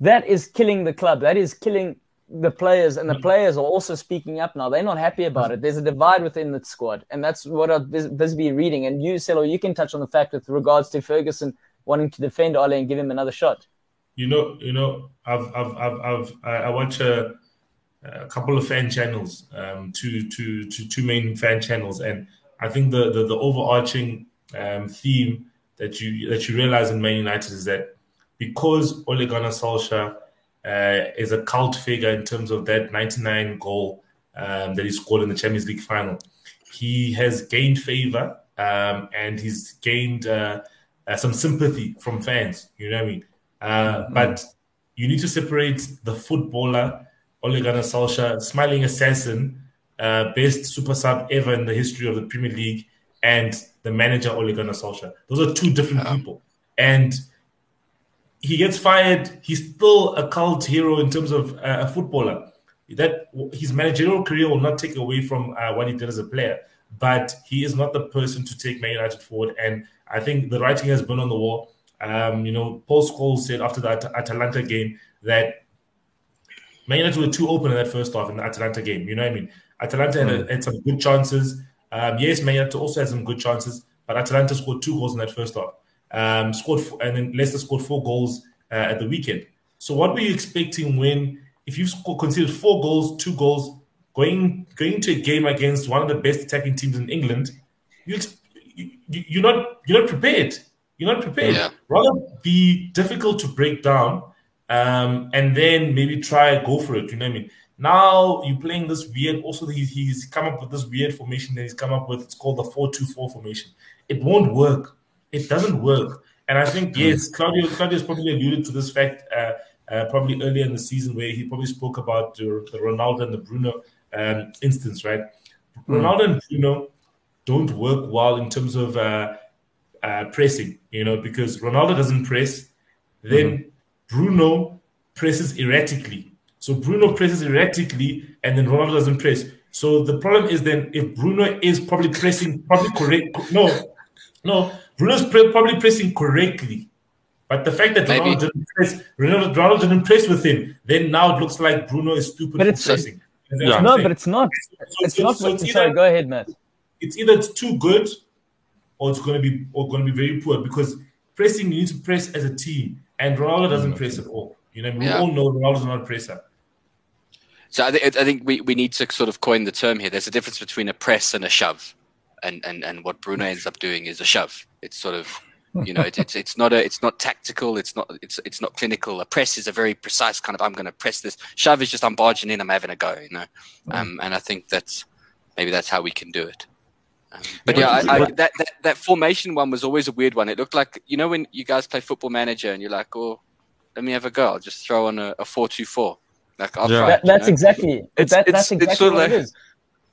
That is killing the club. That is killing the players, and the players are also speaking up now. They're not happy about it. There's a divide within the squad, and that's what I've busy reading. And you, Celo, you can touch on the fact with regards to Ferguson wanting to defend Ole and give him another shot you know, you know, I've, I've, I've, I've I watch a, a couple of fan channels, um, two, two, two, two main fan channels, and I think the the, the overarching um, theme that you that you realize in Man United is that because Ole Gunnar Solskjaer uh, is a cult figure in terms of that 99 goal um, that he scored in the Champions League final, he has gained favor um, and he's gained uh, uh, some sympathy from fans. You know what I mean? Uh, mm-hmm. But you need to separate the footballer, Ole Gunnar Solskjaer, smiling assassin, uh, best super sub ever in the history of the Premier League, and the manager, Ole Gunnar Solskjaer. Those are two different yeah. people. And he gets fired. He's still a cult hero in terms of uh, a footballer. That his managerial career will not take away from uh, what he did as a player, but he is not the person to take Man United forward. And I think the writing has been on the wall. Um, you know, Paul Scholes said after that Atalanta game that Man United were too open in that first half in the Atalanta game. You know what I mean? Atalanta mm. had, had, some good chances. Um, yes, Man United also had some good chances, but Atalanta scored two goals in that first half. Um, scored and then Leicester scored four goals uh, at the weekend. So what were you expecting when if you've considered four goals, two goals, going going to a game against one of the best attacking teams in England, you, you are not you're not prepared. You're not prepared. Yeah. Rather be difficult to break down, um, and then maybe try go for it. You know what I mean? Now you're playing this weird. Also, he's, he's come up with this weird formation that he's come up with. It's called the four-two-four formation. It won't work. It doesn't work. And I think yes, Claudio Claudio's probably alluded to this fact. Uh, uh, probably earlier in the season where he probably spoke about the, the Ronaldo and the Bruno um, instance, right? Mm. Ronaldo and Bruno don't work well in terms of uh, uh, pressing, you know, because Ronaldo doesn't press, then mm. Bruno presses erratically. So Bruno presses erratically, and then Ronaldo doesn't press. So the problem is then if Bruno is probably pressing probably correct, no, no, Bruno's probably pressing correctly, but the fact that Ronaldo didn't press, Ronaldo, Ronaldo didn't press with him, then now it looks like Bruno is stupid but it's, pressing. Yeah. No, but it's not. So, it's so, not. So it's either, go ahead, Matt. It's either it's too good, or it's going to be or going to be very poor because pressing you need to press as a team, and Ronaldo doesn't press at all. You know, we yeah. all know Ronaldo's not a presser. So I, th- I think we, we need to sort of coin the term here. There's a difference between a press and a shove, and and and what Bruno ends up doing is a shove. It's sort of you know, it, it's it's not a it's not tactical. It's not it's it's not clinical. A press is a very precise kind of. I'm going to press this. Shove is just I'm barging in. I'm having a go. You know, mm. um, and I think that's maybe that's how we can do it. Um, but yeah, I, I, that, that that formation one was always a weird one. It looked like you know when you guys play Football Manager and you're like, oh, let me have a go. I'll just throw on a, a four-two-four. Like I'll yeah. try. That, that's know? exactly. It's, that, it's, that's exactly it's sort of what like, it is.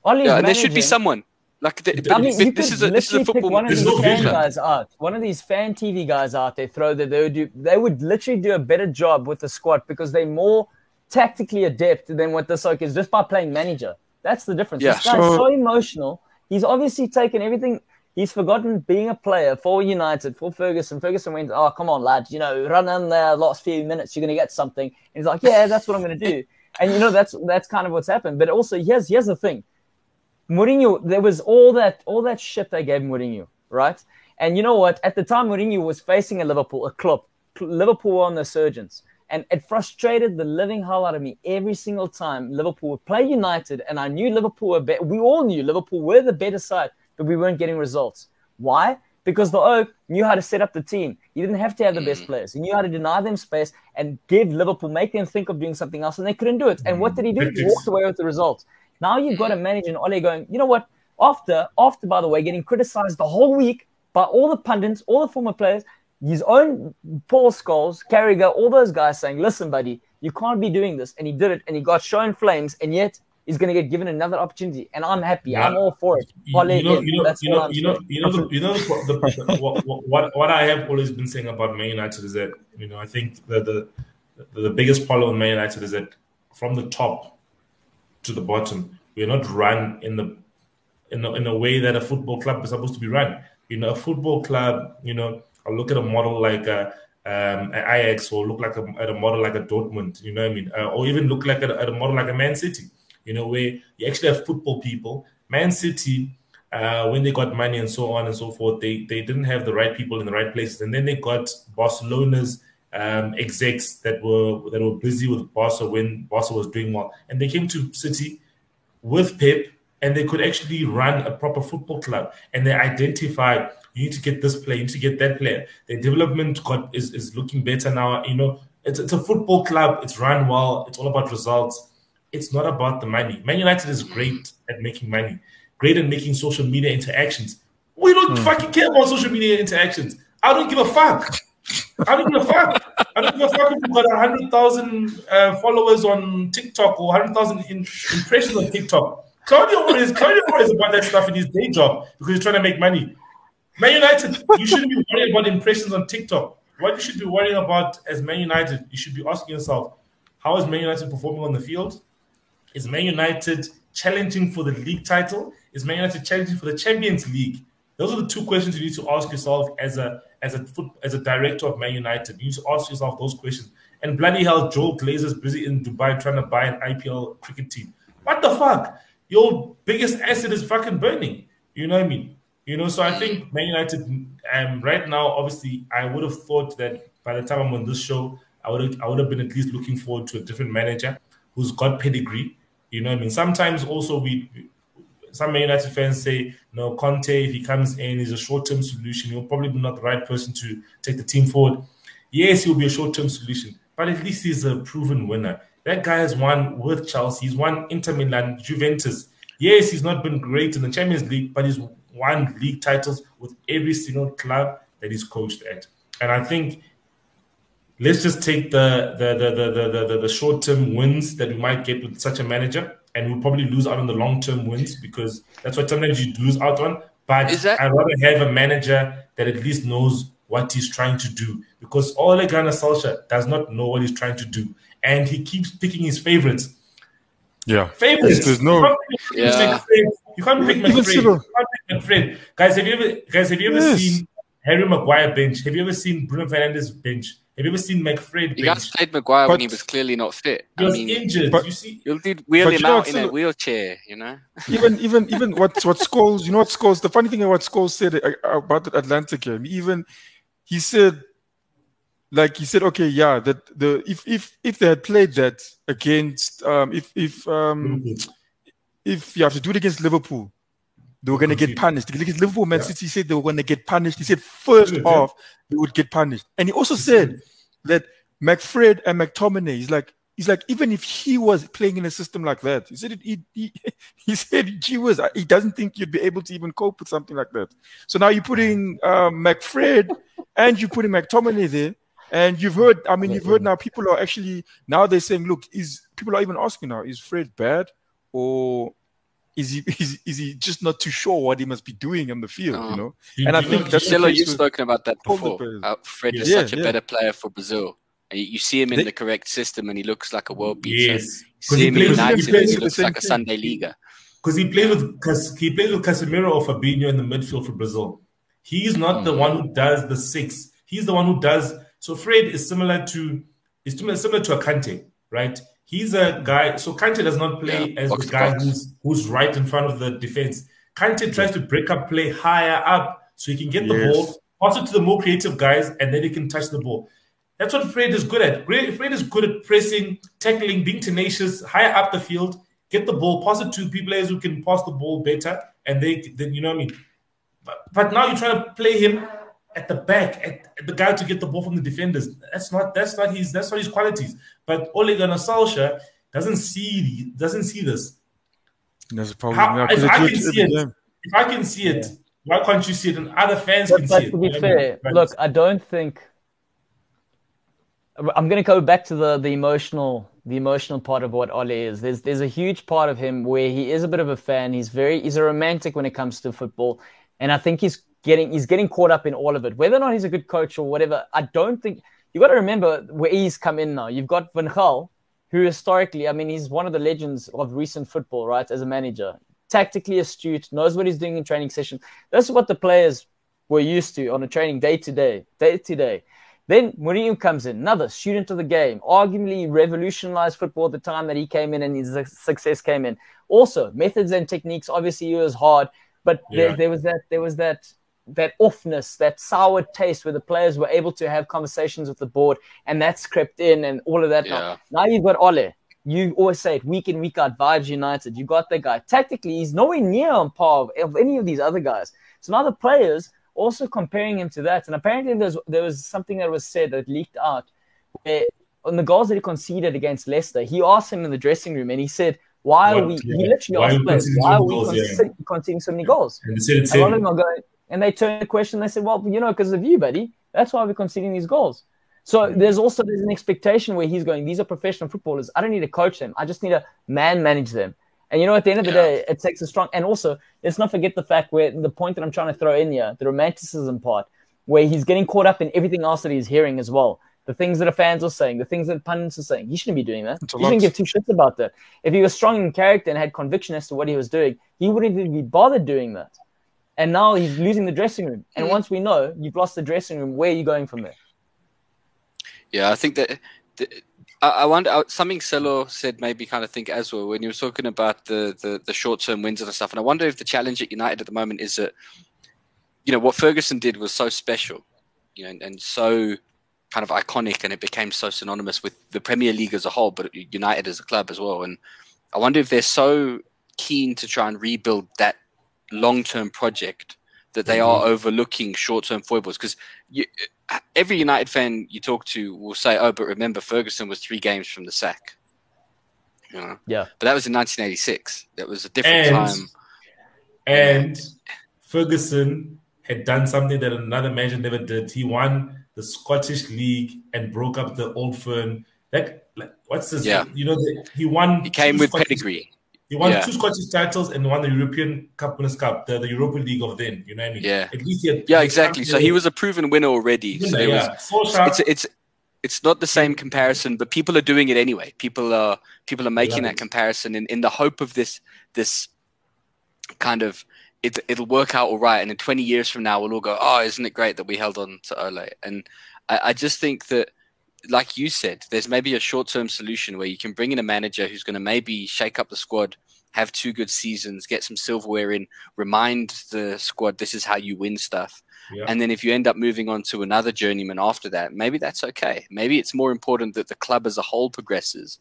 yeah, and there should be someone like the, I mean, this is a this is a football. One of these fan guys out, one of these fan TV guys out there, throw that they would do. They would literally do a better job with the squad because they're more tactically adept than what the soak is just by playing manager. That's the difference. Yeah. This guy's so, so emotional. He's obviously taken everything. He's forgotten being a player for United, for Ferguson. Ferguson went, "Oh, come on, lad. You know, run in there last few minutes. You're going to get something." And he's like, "Yeah, that's what I'm going to do." And you know, that's that's kind of what's happened. But also, here's here's the thing Mourinho, there was all that all that shit they gave Mourinho, right? And you know what? At the time, Mourinho was facing a Liverpool, a club. Liverpool were on the surgeons. And it frustrated the living hell out of me every single time Liverpool would play United. And I knew Liverpool were better. We all knew Liverpool were the better side, but we weren't getting results. Why? Because the Oak knew how to set up the team. He didn't have to have the best mm. players. He knew how to deny them space and give Liverpool, make them think of doing something else, and they couldn't do it. And what did he do? He walked away with the result. Now you've got a manager in Ole going, you know what? After, after by the way, getting criticized the whole week by all the pundits, all the former players, his own Paul Scholes, Carragher, all those guys saying, listen, buddy, you can't be doing this. And he did it and he got shown flames, and yet he's going to get given another opportunity. And I'm happy. Yeah. I'm all for it. You, you know, you know, you know, you know, you know, the, you know the, the, what, what, what I have always been saying about Man United is that, you know, I think the, the, the biggest problem with Man United is that from the top to the bottom. We're not run in the in a, in a way that a football club is supposed to be run. You know, a football club. You know, I look at a model like a, um, Ajax, or look like a, at a model like a Dortmund. You know what I mean? Uh, or even look like a, at a model like a Man City. You know, where you actually have football people. Man City. Uh, when they got money and so on and so forth, they they didn't have the right people in the right places, and then they got Barcelona's um, execs that were that were busy with Barca when Barca was doing well, and they came to City with Pep, and they could actually run a proper football club, and they identified you need to get this player, you need to get that player. The development got is, is looking better now. You know, it's, it's a football club. It's run well. It's all about results. It's not about the money. Man United is great at making money, great at making social media interactions. We don't mm. fucking care about social media interactions. I don't give a fuck. I don't give a fuck. I don't give a fuck if you've got 100,000 uh, followers on TikTok or 100,000 in, impressions on TikTok. Claudio is Claudio is about that stuff in his day job because he's trying to make money. Man United, you shouldn't be worrying about impressions on TikTok. What you should be worrying about as Man United, you should be asking yourself, how is Man United performing on the field? Is Man United challenging for the league title? Is Man United challenging for the Champions League? Those are the two questions you need to ask yourself as a as a as a director of Man United. You need to ask yourself those questions. and bloody hell, Joel Glazer's busy in Dubai trying to buy an IPL cricket team. What the fuck? Your biggest asset is fucking burning. You know what I mean? You know, so I think Man United, um, right now, obviously, I would have thought that by the time I'm on this show, I would have, I would have been at least looking forward to a different manager who's got pedigree. You know what I mean? Sometimes also we, some Man United fans say, no, Conte, if he comes in, he's a short term solution. He'll probably be not the right person to take the team forward. Yes, he'll be a short term solution, but at least he's a proven winner. That guy has won with Chelsea. He's won Inter Milan, Juventus. Yes, he's not been great in the Champions League, but he's won league titles with every single club that he's coached at. And I think let's just take the the the the the, the, the short term wins that we might get with such a manager, and we'll probably lose out on the long term wins because that's what sometimes you lose out on. But that- I'd rather have a manager that at least knows what he's trying to do because Ole Gunnar Solskjaer does not know what he's trying to do, and he keeps picking his favorites. Yeah, favorites. There's no. You can't pick yeah. You can't pick McFred. You can't pick McFred. Guys, have you ever guys have you ever yes. seen Harry Maguire bench? Have you ever seen Bruno Fernandes bench? Have you ever seen McFred? You guys played Maguire but, when he was clearly not fit. He was I mean, injured. But, you see, you'll do wheel him out in a wheelchair. You know. even even even what what Scholes, you know what Scholes. The funny thing about what Scholes said uh, about the Atalanta game, even he said, like he said, okay, yeah, that the if if if they had played that against um if if um if you have to do it against Liverpool, they were going to get punished. Because Liverpool, Man City said they were going to get punished. He said first yeah, off they would get punished, and he also said that McFred and McTominay. He's like he's like even if he was playing in a system like that, he said he, he, he said he was he doesn't think you'd be able to even cope with something like that. So now you're putting um, McFred and you're putting McTominay there. And you've heard, I mean, you've heard now people are actually now they're saying, look, is people are even asking now, is Fred bad? or is he is, is he just not too sure what he must be doing on the field? You know, and I think that's Stella, you've spoken about that before. Uh, Fred is yeah, such a yeah. better player for Brazil. And you see him in they, the correct system, and he looks like a world beater. Yes, you see him in United, he, he looks like a Sunday Liga. Because he played with he played with Casemiro or Fabinho in the midfield for Brazil. He's not mm-hmm. the one who does the six. He's the one who does. So Fred is similar to is similar to a Kante, right? He's a guy. So Kante does not play yeah, as the guy who's who's right in front of the defense. Kante tries to break up play higher up so he can get yes. the ball, pass it to the more creative guys, and then he can touch the ball. That's what Fred is good at. Fred is good at pressing, tackling, being tenacious, higher up the field, get the ball, pass it to people who can pass the ball better, and they then you know what I mean. But, but now you're trying to play him at the back, at, at, the guy to get the ball from the defenders. That's not that's not his that's not his qualities. But Ole Gunnar Solskjaer doesn't see doesn't see this. There's a problem. How, if I can see it, if I can see it, yeah. why can't you see it? And other fans but, can but see to it. To be fair, look, I don't think. I'm going to go back to the the emotional the emotional part of what Ole is. There's there's a huge part of him where he is a bit of a fan. He's very he's a romantic when it comes to football, and I think he's getting he's getting caught up in all of it. Whether or not he's a good coach or whatever, I don't think you've got to remember where he's come in now. You've got Van Gaal, who historically, I mean, he's one of the legends of recent football, right? As a manager, tactically astute, knows what he's doing in training session. That's what the players were used to on a training day to day, day to day. Then Mourinho comes in, another student of the game, arguably revolutionized football at the time that he came in and his success came in. Also, methods and techniques, obviously, he was hard, but yeah. there, there was that there was that that offness, that sour taste where the players were able to have conversations with the board and that's crept in and all of that. Yeah. Now, now you've got Ole. You always say it week in, week out, Vibes United. You got the guy. Tactically, he's nowhere near on par of, of any of these other guys. So now the players also comparing him to that. And apparently there's, there was something that was said that leaked out where on the goals that he conceded against Leicester, he asked him in the dressing room and he said, why are we, yeah. he literally why asked players, why are we goals, conceding, yeah. conceding so many goals? And they said a lot of them are going, and they turned the question. They said, "Well, you know, because of you, buddy. That's why we're conceding these goals." So there's also there's an expectation where he's going. These are professional footballers. I don't need to coach them. I just need to man manage them. And you know, at the end of the day, it takes a strong. And also, let's not forget the fact where the point that I'm trying to throw in here, the romanticism part, where he's getting caught up in everything else that he's hearing as well. The things that the fans are saying, the things that pundits are saying. He shouldn't be doing that. He shouldn't give two shits about that. If he was strong in character and had conviction as to what he was doing, he wouldn't even be bothered doing that and now he's losing the dressing room. And mm. once we know you've lost the dressing room, where are you going from there? Yeah, I think that I wonder something Selo said maybe kind of think as well when you were talking about the, the, the short term wins and stuff. And I wonder if the challenge at United at the moment is that you know what Ferguson did was so special, you know, and, and so kind of iconic, and it became so synonymous with the Premier League as a whole, but United as a club as well. And I wonder if they're so keen to try and rebuild that long term project that they mm-hmm. are overlooking short term foibles because every United fan you talk to will say, "Oh, but remember, Ferguson was three games from the sack." You know? Yeah. But that was in 1986. That was a different and, time. And Ferguson had done something that another manager never did. He won the Scottish League and broke up the old firm. Like, like what's this? Yeah. You know, the, he won. He came with Scottish, pedigree. He won yeah. two Scottish titles and won the European Cup Winners' Cup, the, the European League of then. You know what I mean? Yeah. At least he had, yeah, exactly. So he was a proven winner already. Winner, so yeah. was, it's, it's it's not the same comparison, but people are doing it anyway. People are people are making that comparison in, in the hope of this this kind of it, it'll work out all right. And in 20 years from now, we'll all go, oh, isn't it great that we held on to Ole? And I, I just think that like you said, there's maybe a short term solution where you can bring in a manager who's going to maybe shake up the squad, have two good seasons, get some silverware in, remind the squad this is how you win stuff. Yeah. And then if you end up moving on to another journeyman after that, maybe that's okay. Maybe it's more important that the club as a whole progresses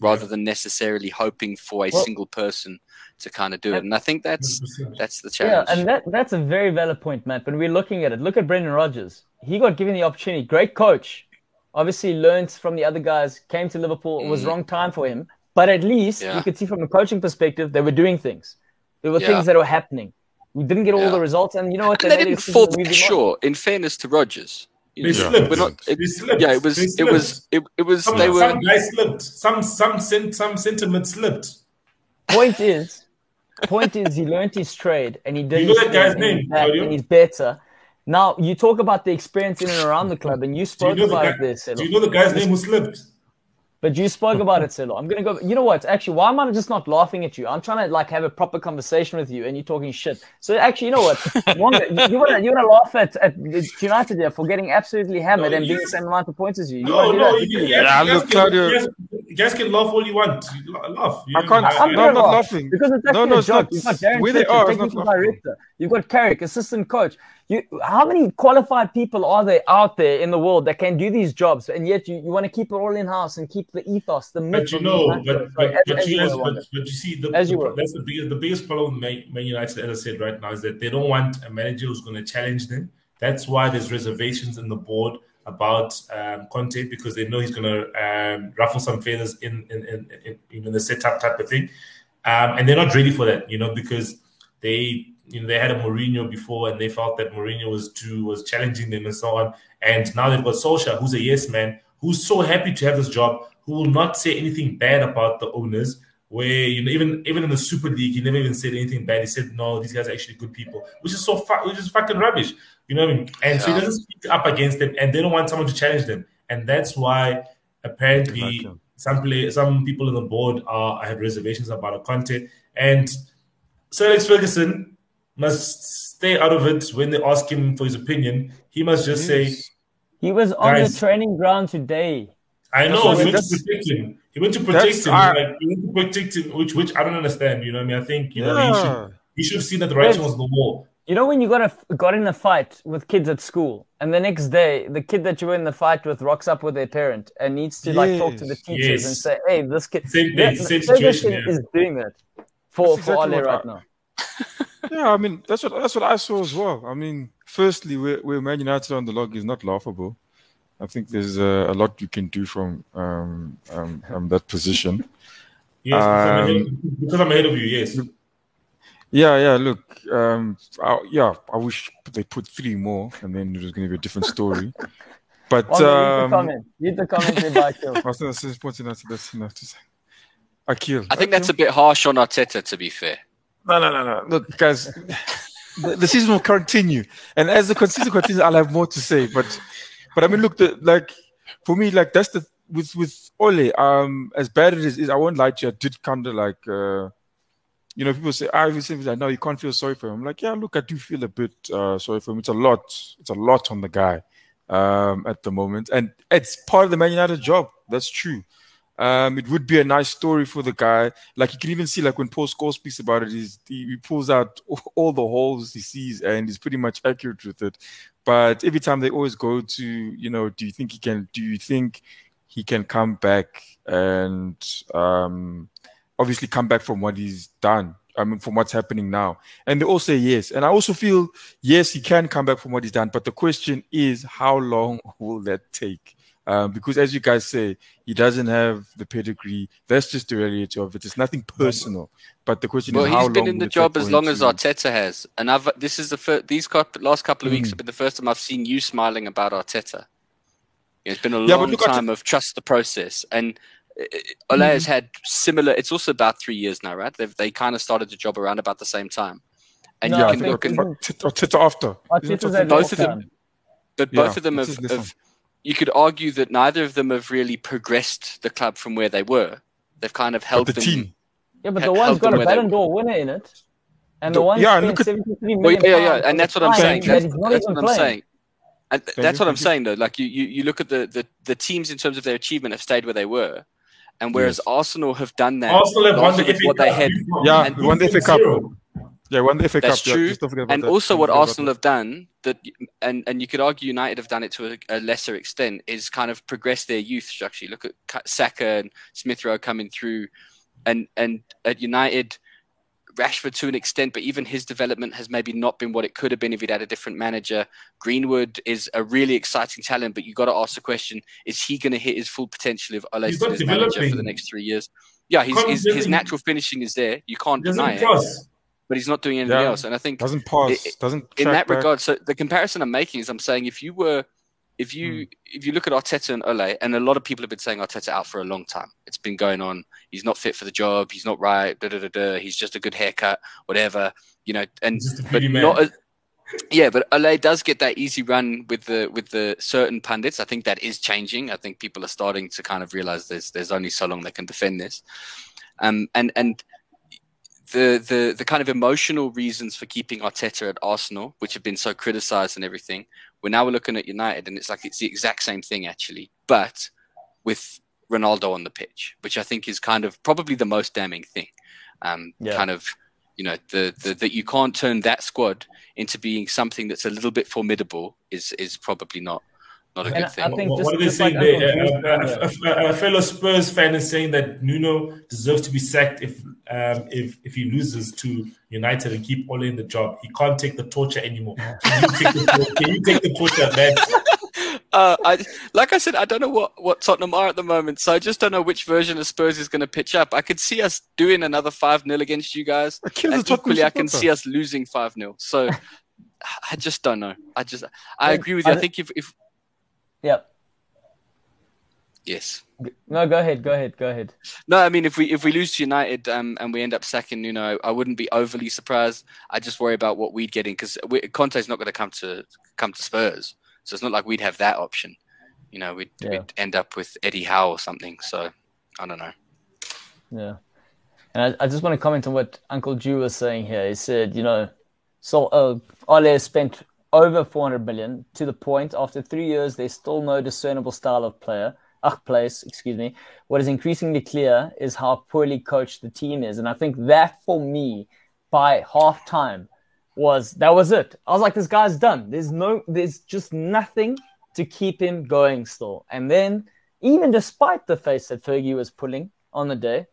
rather yeah. than necessarily hoping for a well, single person to kind of do it. And I think that's that's the challenge. Yeah, and that that's a very valid point, Matt. When we're looking at it, look at Brendan Rodgers. He got given the opportunity. Great coach, obviously learned from the other guys, came to Liverpool. It was mm. wrong time for him. But at least yeah. you could see from a coaching perspective, they were doing things. There were yeah. things that were happening. We didn't get all yeah. the results, and you know what? They, they didn't fall short. In fairness to Rodgers, they slipped. Not, it. Yeah, it was. It was. It, it was. Some, they were. Some guys slipped. Some some some sentiment slipped. Point is, point is, he learned his trade, and he did. You know that guy's name, and he's better. Now you talk about the experience in and around the club, and you spoke you know about guy, it there. Do you know the guy's name who slipped? But you spoke about it, Silo. I'm gonna go. You know what? Actually, why am I just not laughing at you? I'm trying to like have a proper conversation with you, and you're talking shit. So actually, you know what? Wonga, you, wanna you wanna laugh at, at United here for getting absolutely hammered no, and being the same amount of points as you. you no, no, you, you, yeah, you, look, Claudio. You guys can laugh all you want. Laugh. You I can't. I'm, no, I'm not laughing because it's actually no, no, a job. You've got Darren Where they are, technical director. You've got Carrick, assistant coach. You, how many qualified people are there out there in the world that can do these jobs, and yet you, you want to keep it all in house and keep the ethos, the myth. But you know, but, but, as, but, as you, but, but, you see, the, as you the, that's the biggest the biggest problem with Man United, as I said right now, is that they don't want a manager who's going to challenge them. That's why there's reservations in the board about um, Conte because they know he's going to um, ruffle some feathers in in, in, in, in the setup type of thing, um, and they're not ready for that, you know, because they you know they had a Mourinho before and they felt that Mourinho was too was challenging them and so on. And now they've got Solskjaer, who's a yes man, who's so happy to have this job, who will not say anything bad about the owners. Where you know even even in the Super League, he never even said anything bad. He said no, these guys are actually good people, which is so fu- which is fucking rubbish. You know what I mean? And yeah. so he doesn't speak up against them, and they don't want someone to challenge them, and that's why apparently some play, some people on the board are have reservations about a Conte. And Sir Alex Ferguson must stay out of it when they ask him for his opinion. He must just say, "He was on the training ground today." I know. He went to protect him. He went to protect him. Our... Like, he went to protect him, which which I don't understand. You know, what I mean, I think you know he should he should have seen that the writing was on the wall. You know when you got a got in a fight with kids at school, and the next day the kid that you were in the fight with rocks up with their parent and needs to yes. like talk to the teachers yes. and say, "Hey, this kid." Same thing. Same situation. Yeah. is doing that for for exactly right I... now yeah, I mean that's what that's what I saw as well. I mean, firstly, where where Man United on the log is not laughable. I think there's uh, a lot you can do from um, um, um that position. Yes, because, I'm ahead, um, because I'm ahead of you. Yes. Yeah, yeah. Look, um, I, yeah. I wish they put three more, and then it was going to be a different story. But well, um, read the comment. Read the comment by Akil. I was going to say, that's enough to say. Akil. I think that's a bit harsh on Arteta, to be fair. No, no, no, no. Look, guys, the, the, season will continue, and as the season continues, I'll have more to say. But, but I mean, look, the, like for me, like that's the with with Ole. Um, as bad as it is, I won't lie to you. I did kind of like, uh, you know, people say, "I was like, no, you can't feel sorry for him." I'm like, yeah, look, I do feel a bit uh, sorry for him. It's a lot. It's a lot on the guy. um, at the moment, and it's part of the Man United job. That's true. Um, it would be a nice story for the guy. Like you can even see, like when Paul Scholes speaks about it, he, he pulls out all the holes he sees, and he's pretty much accurate with it. But every time they always go to, you know, do you think he can? Do you think he can come back and um, obviously come back from what he's done? I mean, from what's happening now. And they all say yes. And I also feel, yes, he can come back from what he's done. But the question is, how long will that take? Um, because as you guys say, he doesn't have the pedigree. That's just the reality of it. It's nothing personal. But the question well, is, how long? Well, he's been in the job as long as Arteta has, and I've this is the first, these last couple of mm. weeks have been the first time I've seen you smiling about Arteta. It's been a yeah, long time of trust the process, and uh, Ole mm. has had similar. It's also about three years now, right? They've they kind of started the job around about the same time, and no, you can look at Arteta after both of them, but both yeah, of them have, have you could argue that neither of them have really progressed the club from where they were. They've kind of held the them, team. Yeah, but the one's got a Ballon d'Or winner in it, and the, the one yeah, look at, well, yeah, yeah, yeah, and that's what I'm saying. That's, that's what I'm saying. And that's what I'm saying though. Like you, you, you look at the, the, the teams in terms of their achievement have stayed where they were, and whereas yes. Arsenal have done that, Arsenal have won the FA what they had, yeah, won the FA Cup. Yeah, won the FA That's Cup. true. and that. also, what Arsenal have done that, and and you could argue United have done it to a, a, lesser extent, is kind of progress their youth structure. Look at Saka and Smith Rowe coming through, and and at United, Rashford to an extent, but even his development has maybe not been what it could have been if he'd had a different manager. Greenwood is a really exciting talent, but you got to ask the question: Is he going to hit his full potential if Ole is manager for the next three years? Yeah, his, his, his natural finishing is there. You can't deny it but he's not doing anything yeah. else. And I think doesn't pause, it, doesn't in that back. regard. So the comparison I'm making is I'm saying if you were, if you hmm. if you look at Arteta and Ole, and a lot of people have been saying Arteta out for a long time. It's been going on. He's not fit for the job. He's not right. Da, da, da, da. He's just a good haircut, whatever. You know, and but man. not. A, yeah, but Ole does get that easy run with the with the certain pundits. I think that is changing. I think people are starting to kind of realize there's there's only so long they can defend this. Um, and and the the the kind of emotional reasons for keeping Arteta at Arsenal, which have been so criticised and everything, we're now we're looking at United, and it's like it's the exact same thing actually, but with Ronaldo on the pitch, which I think is kind of probably the most damning thing. Um, yeah. Kind of, you know, the, the that you can't turn that squad into being something that's a little bit formidable is is probably not not a and good thing. what, just, are they saying like there? Uh, a, a, a, fellow Spurs fan is saying that Nuno deserves to be sacked if um, if if he loses to United and keep Ole in the job. He can't take the torture anymore. Can you take the, can you take the torture, man? Uh, I, like I said, I don't know what, what Tottenham are at the moment, so I just don't know which version of Spurs is going to pitch up. I could see us doing another 5 0 against you guys. And equally, I can see us losing 5 0. So I just don't know. I just, I agree with you. I think if, if Yep. Yes. No, go ahead. Go ahead. Go ahead. No, I mean, if we if we lose to United um, and we end up second, you know, I wouldn't be overly surprised. I just worry about what we'd get in because Conte's not going to come to come to Spurs, so it's not like we'd have that option. You know, we'd, yeah. we'd end up with Eddie Howe or something. So I don't know. Yeah, and I, I just want to comment on what Uncle Jew was saying here. He said, you know, so uh, Ole spent over 400 million to the point after three years there's still no discernible style of player uh, place excuse me. What is increasingly clear is how poorly coached the team is. And i think that for me by half time was that was it. I was like this guy's done. There's no there's just nothing to keep him going still. And then even despite the face that fergie was pulling on the day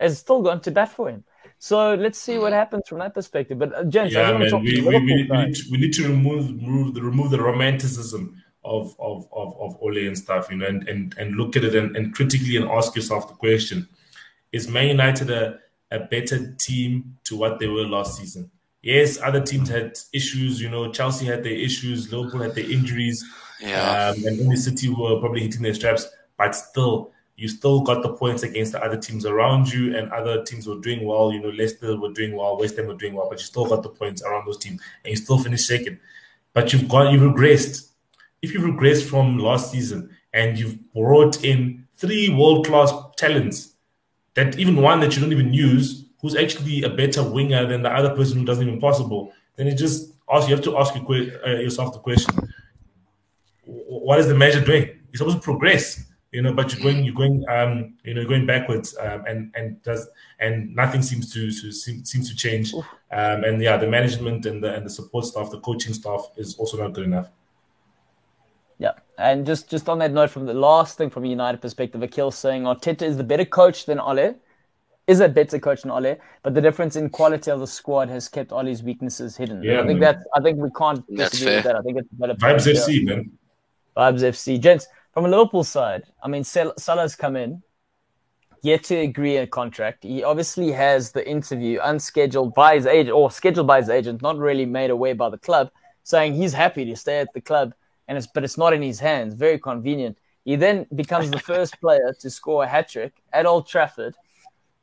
has still gone to bat for him so let's see what happens from that perspective. But uh, James, yeah, man, we, we, we, need, we, need to, we need to remove remove the, remove the romanticism of, of, of, of Ole and stuff, you know, and, and, and look at it and, and critically and ask yourself the question: Is Man United a, a better team to what they were last season? Yes, other teams had issues. You know, Chelsea had their issues, Liverpool had their injuries, yeah, um, and only City were probably hitting their straps. But still, you still got the points against the other teams around you, and other teams were doing well. You know, Leicester were doing well, West Ham were doing well, but you still got the points around those teams, and you still finished second. But you've got you've regressed. If you've regressed from last season and you've brought in three world class talents, that even one that you don't even use, who's actually a better winger than the other person who doesn't even possible, then it just ask you have to ask uh, yourself the question: what is the measure doing? You're supposed to progress, you know, but you're going, you're going, um, you know, going backwards, um, and and does and nothing seems to, to seem, seems to change. Um, and yeah, the management and the and the support staff, the coaching staff is also not good enough. Yeah, and just just on that note, from the last thing from a United perspective, Akil saying Arteta is the better coach than Ole, is a better coach than Ole, but the difference in quality of the squad has kept Ole's weaknesses hidden. Yeah, I think that I think we can't disagree with that. I think it's better. Vibes FC, man. Vibes FC, gents. From a Liverpool side, I mean, Salah's come in, yet to agree a contract. He obviously has the interview unscheduled by his agent or scheduled by his agent, not really made away by the club, saying he's happy to stay at the club and it's but it's not in his hands. Very convenient. He then becomes the first player to score a hat trick at Old Trafford,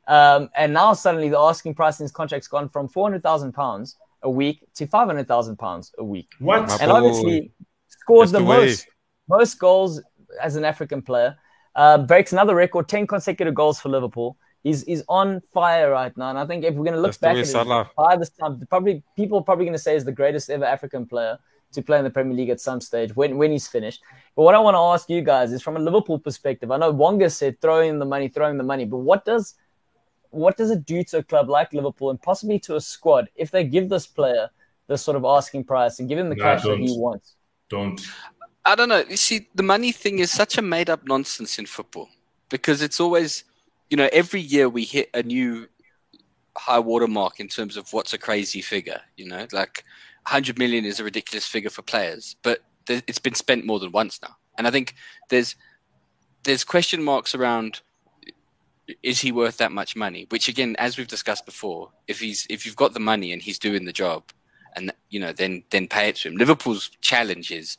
um, and now suddenly the asking price in his contract's gone from four hundred thousand pounds a week to five hundred thousand pounds a week. What? And obviously scored the, the most most goals as an African player. Uh, breaks another record, ten consecutive goals for Liverpool. He's he's on fire right now, and I think if we're going to look That's back at it, by this time, probably people are probably going to say he's the greatest ever African player to play in the Premier League at some stage when, when he's finished. But what I want to ask you guys is from a Liverpool perspective. I know Wonga said throwing the money, throwing the money, but what does what does it do to a club like Liverpool and possibly to a squad if they give this player the sort of asking price and give him the nah, cash that he wants? Don't. I don't know. You see, the money thing is such a made up nonsense in football because it's always, you know, every year we hit a new high watermark in terms of what's a crazy figure. You know, like 100 million is a ridiculous figure for players, but th- it's been spent more than once now. And I think there's there's question marks around is he worth that much money? Which again, as we've discussed before, if he's if you've got the money and he's doing the job, and you know, then then pay it to him. Liverpool's challenge is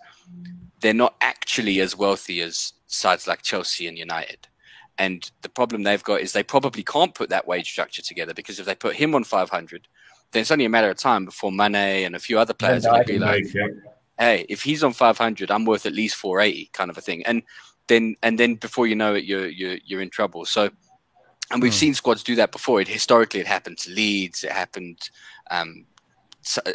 they're not actually as wealthy as sides like Chelsea and United. And the problem they've got is they probably can't put that wage structure together because if they put him on 500, then it's only a matter of time before Mane and a few other players are going be like, hey, if he's on 500, I'm worth at least 480 kind of a thing. And then, and then before you know it, you're, you're, you're in trouble. So, and we've mm. seen squads do that before. It historically, it happened to Leeds. It happened um,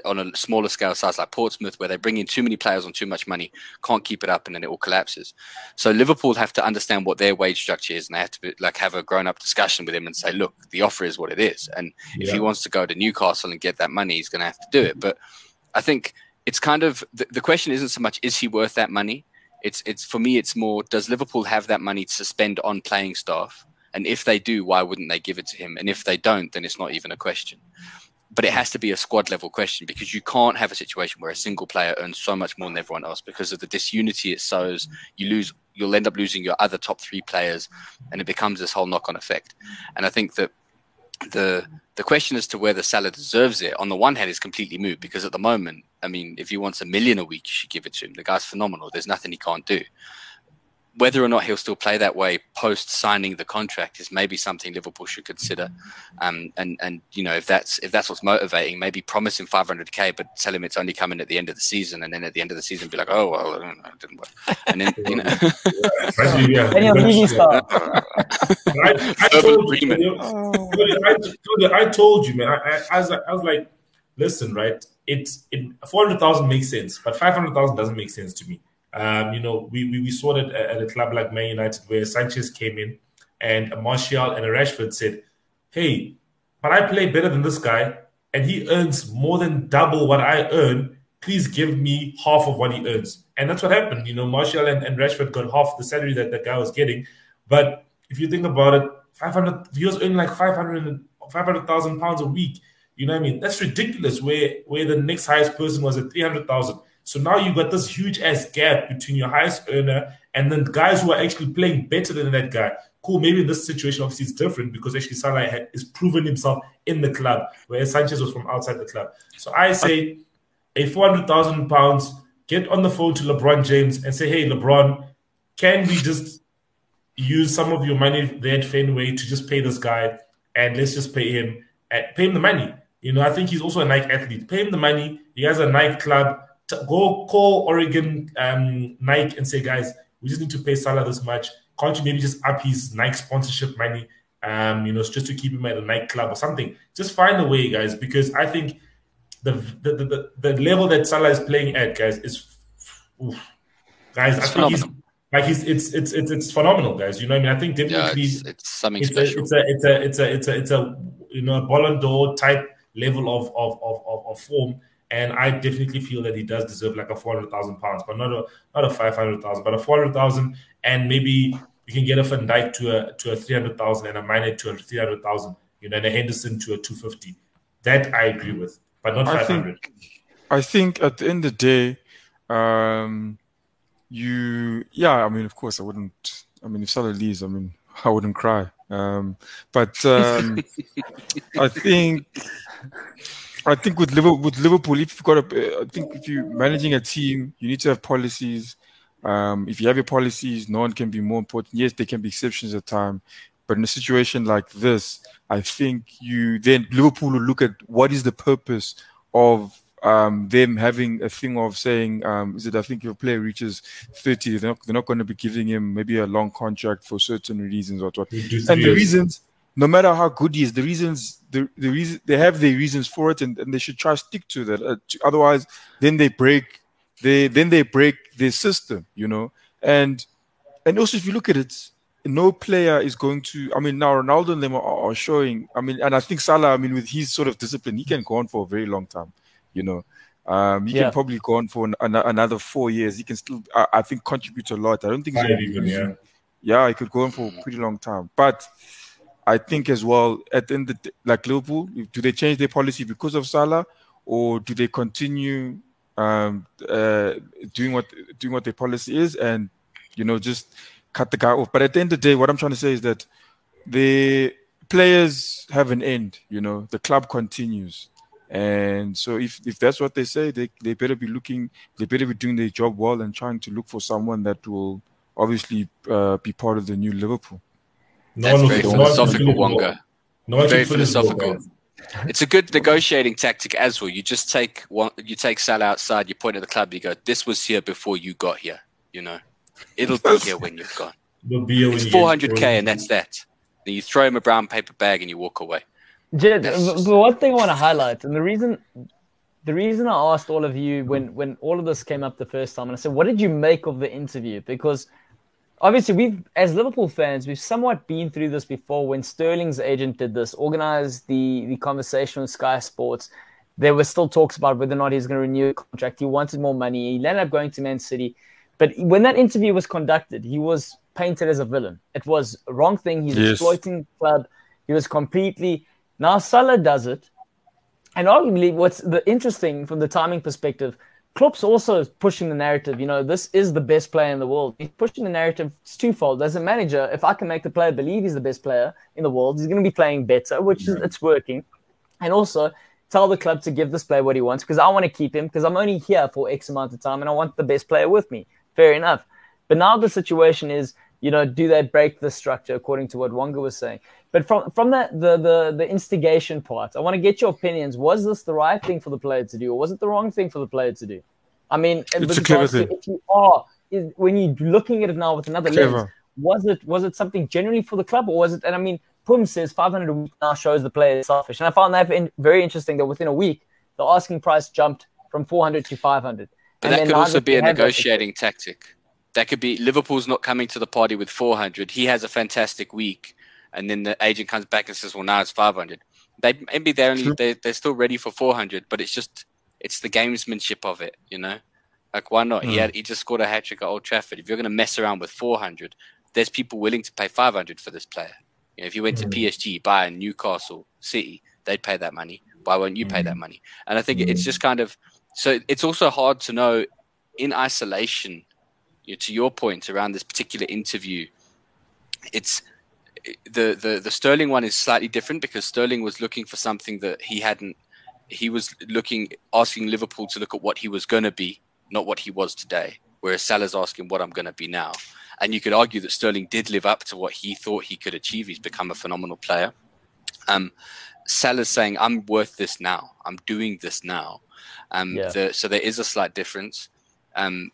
on a smaller scale size like Portsmouth, where they bring in too many players on too much money, can't keep it up, and then it all collapses. So Liverpool have to understand what their wage structure is, and they have to be, like have a grown up discussion with him and say, look, the offer is what it is, and yeah. if he wants to go to Newcastle and get that money, he's going to have to do it. But I think it's kind of the, the question isn't so much is he worth that money. It's it's for me, it's more does Liverpool have that money to spend on playing staff, and if they do, why wouldn't they give it to him? And if they don't, then it's not even a question but it has to be a squad level question because you can't have a situation where a single player earns so much more than everyone else because of the disunity it sows. You lose, you'll end up losing your other top three players, and it becomes this whole knock on effect. And I think that the the question as to whether Salah deserves it, on the one hand, is completely moot because at the moment, I mean, if he wants a million a week, you should give it to him. The guy's phenomenal. There's nothing he can't do whether or not he'll still play that way post signing the contract is maybe something Liverpool should consider. Um, and and you know if that's if that's what's motivating, maybe promise him 500k, but tell him it's only coming at the end of the season, and then at the end of the season be like, oh well, it didn't work. And then you know. I, told you, man. I, I, was, I was like, listen, right? It's it, four hundred thousand makes sense, but five hundred thousand doesn't make sense to me. Um, you know, we, we, we saw it at a club like Man United where Sanchez came in and a Martial and a Rashford said, Hey, but I play better than this guy and he earns more than double what I earn. Please give me half of what he earns. And that's what happened. You know, Martial and, and Rashford got half the salary that the guy was getting. But if you think about it, 500, he was earning like 500, 500,000 pounds a week. You know what I mean? That's ridiculous. Where where the next highest person was at 300,000. So now you've got this huge ass gap between your highest earner and then guys who are actually playing better than that guy. Cool, maybe in this situation, obviously, it's different because actually Salah has proven himself in the club, whereas Sanchez was from outside the club. So I say a 400,000 pounds, get on the phone to LeBron James and say, hey, LeBron, can we just use some of your money there at Fenway to just pay this guy and let's just pay him, pay him the money. You know, I think he's also a Nike athlete. Pay him the money. He has a Nike club go call Oregon um, Nike and say, guys, we just need to pay Salah this much. Can't you maybe just up his Nike sponsorship money? Um, you know, just to keep him at a nightclub or something. Just find a way, guys, because I think the the, the, the level that Salah is playing at, guys, is oof, guys. It's I think he's like he's it's it's it's it's phenomenal, guys. You know, what I mean, I think definitely yeah, it's, it's, something it's special. A, it's a it's a it's a it's a it's a you know a Ballon d'Or type level of of of, of, of form. And I definitely feel that he does deserve like a four hundred thousand pounds, but not a not a five hundred thousand, but a four hundred thousand, and maybe you can get a Van Dijk to a to a three hundred thousand and a Mane to a three hundred thousand, you know, and a Henderson to a two fifty. That I agree with, but not five hundred. I think at the end of the day, um, you yeah, I mean, of course, I wouldn't. I mean, if Salah leaves, I mean, I wouldn't cry. Um, but um, I think I think with Liverpool, with Liverpool, if you've got a, I think if you're managing a team, you need to have policies. Um, if you have your policies, no one can be more important. Yes, there can be exceptions at time, but in a situation like this, I think you then Liverpool will look at what is the purpose of um, them having a thing of saying, um, is it? I think if a player reaches thirty, they're not, they're not going to be giving him maybe a long contract for certain reasons or what. And the reasons, no matter how good he is, the reasons, the, the reason they have their reasons for it, and, and they should try to stick to that. Uh, to, otherwise, then they break, they then they break their system, you know. And and also, if you look at it, no player is going to. I mean, now Ronaldo and them are, are showing. I mean, and I think Salah. I mean, with his sort of discipline, he can go on for a very long time you know. Um, he yeah. can probably go on for an, an, another four years. He can still, I, I, think, contribute a lot. I don't think he's even, yeah. yeah, he could go on for a pretty long time. But I think as well, at the end the, like Liverpool, do they change their policy because of Salah, or do they continue um, uh, doing what doing what their policy is, and you know just cut the guy off? But at the end of the day, what I'm trying to say is that the players have an end. You know, the club continues. And so if, if that's what they say, they, they better be looking, they better be doing their job well and trying to look for someone that will obviously uh, be part of the new Liverpool. No That's very philosophical, Wonga. No very philosophical. It's a good negotiating tactic as well. You just take one, you take Sal outside, you point at the club, you go, "This was here before you got here." You know, it'll be here when you've gone. It'll be here it's 400k, and that's that. Then you throw him a brown paper bag and you walk away. Jed, the one thing I want to highlight, and the reason the reason I asked all of you when when all of this came up the first time, and I said, "What did you make of the interview?" Because obviously, we've as Liverpool fans, we've somewhat been through this before. When Sterling's agent did this, organized the the conversation with Sky Sports, there were still talks about whether or not he's going to renew a contract. He wanted more money. He ended up going to Man City, but when that interview was conducted, he was painted as a villain. It was a wrong thing. He's yes. exploiting the club. He was completely now Salah does it, and arguably, what's the interesting from the timing perspective, Klopp's also pushing the narrative. You know, this is the best player in the world. He's pushing the narrative. It's twofold. As a manager, if I can make the player believe he's the best player in the world, he's going to be playing better, which yeah. is it's working. And also tell the club to give this player what he wants because I want to keep him because I'm only here for X amount of time and I want the best player with me. Fair enough. But now the situation is, you know, do they break the structure according to what Wonga was saying? But from from that the the the instigation part, I want to get your opinions. Was this the right thing for the player to do, or was it the wrong thing for the player to do? I mean, it's a clever thing. If you are is, when you're looking at it now with another clever. lens, was it was it something genuinely for the club, or was it? And I mean, Pum says 500 a week now shows the player is selfish, and I found that very interesting. That within a week, the asking price jumped from 400 to 500. But and that could also be a negotiating tactic. That could be Liverpool's not coming to the party with 400. He has a fantastic week and then the agent comes back and says, "Well, now it's 500." They maybe they're only they they're still ready for 400, but it's just it's the gamesmanship of it, you know. Like why not? Mm. He hmm. had he just scored a hat trick at Old Trafford. If you're going to mess around with 400, there's people willing to pay 500 for this player. You know, if you went mm. to hmm. PSG, Bayern, Newcastle, City, they'd pay that money. Why won't you pay that hmm. money? And I think it's just kind of so. It's also hard to know in isolation. You know, to your point around this particular interview, it's the, the the Sterling one is slightly different because Sterling was looking for something that he hadn't. He was looking, asking Liverpool to look at what he was going to be, not what he was today. Whereas Salah's asking what I'm going to be now. And you could argue that Sterling did live up to what he thought he could achieve. He's become a phenomenal player. Um, Salah's saying, "I'm worth this now. I'm doing this now." Um, yeah. the, so there is a slight difference. Um,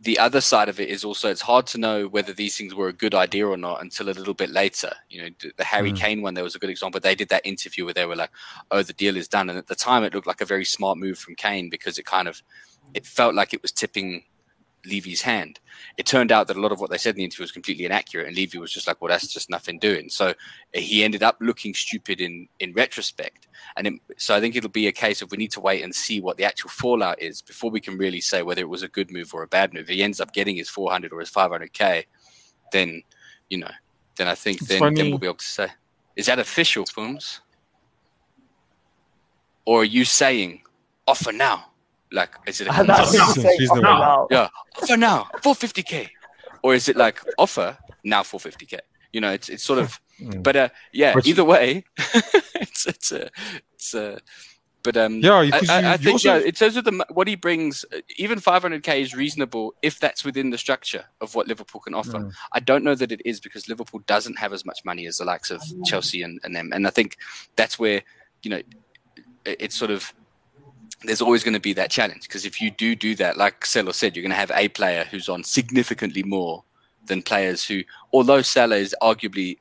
the other side of it is also it's hard to know whether these things were a good idea or not until a little bit later. You know, the Harry mm. Kane one, there was a good example. They did that interview where they were like, "Oh, the deal is done," and at the time, it looked like a very smart move from Kane because it kind of it felt like it was tipping Levy's hand. It turned out that a lot of what they said in the interview was completely inaccurate, and Levy was just like, "Well, that's just nothing doing." So uh, he ended up looking stupid in in retrospect. And it, so I think it'll be a case of we need to wait and see what the actual fallout is before we can really say whether it was a good move or a bad move. If he ends up getting his 400 or his 500k, then you know, then I think then, then we'll be able to say, is that official, Pooms? Or are you saying offer now? Like, is it a I thought you were offer now. Yeah, offer now, 450k. Or is it like offer now 450k? You know, it's it's sort of, mm. but uh, yeah. But either way, it's it's a it's a. But um, yeah, I, I, I think also... yeah, in terms of the what he brings, even 500k is reasonable if that's within the structure of what Liverpool can offer. Mm. I don't know that it is because Liverpool doesn't have as much money as the likes of Chelsea and, and them, and I think that's where you know it's sort of there's always going to be that challenge because if you do do that, like Celo said, you're going to have a player who's on significantly more than players who, although Salah is arguably,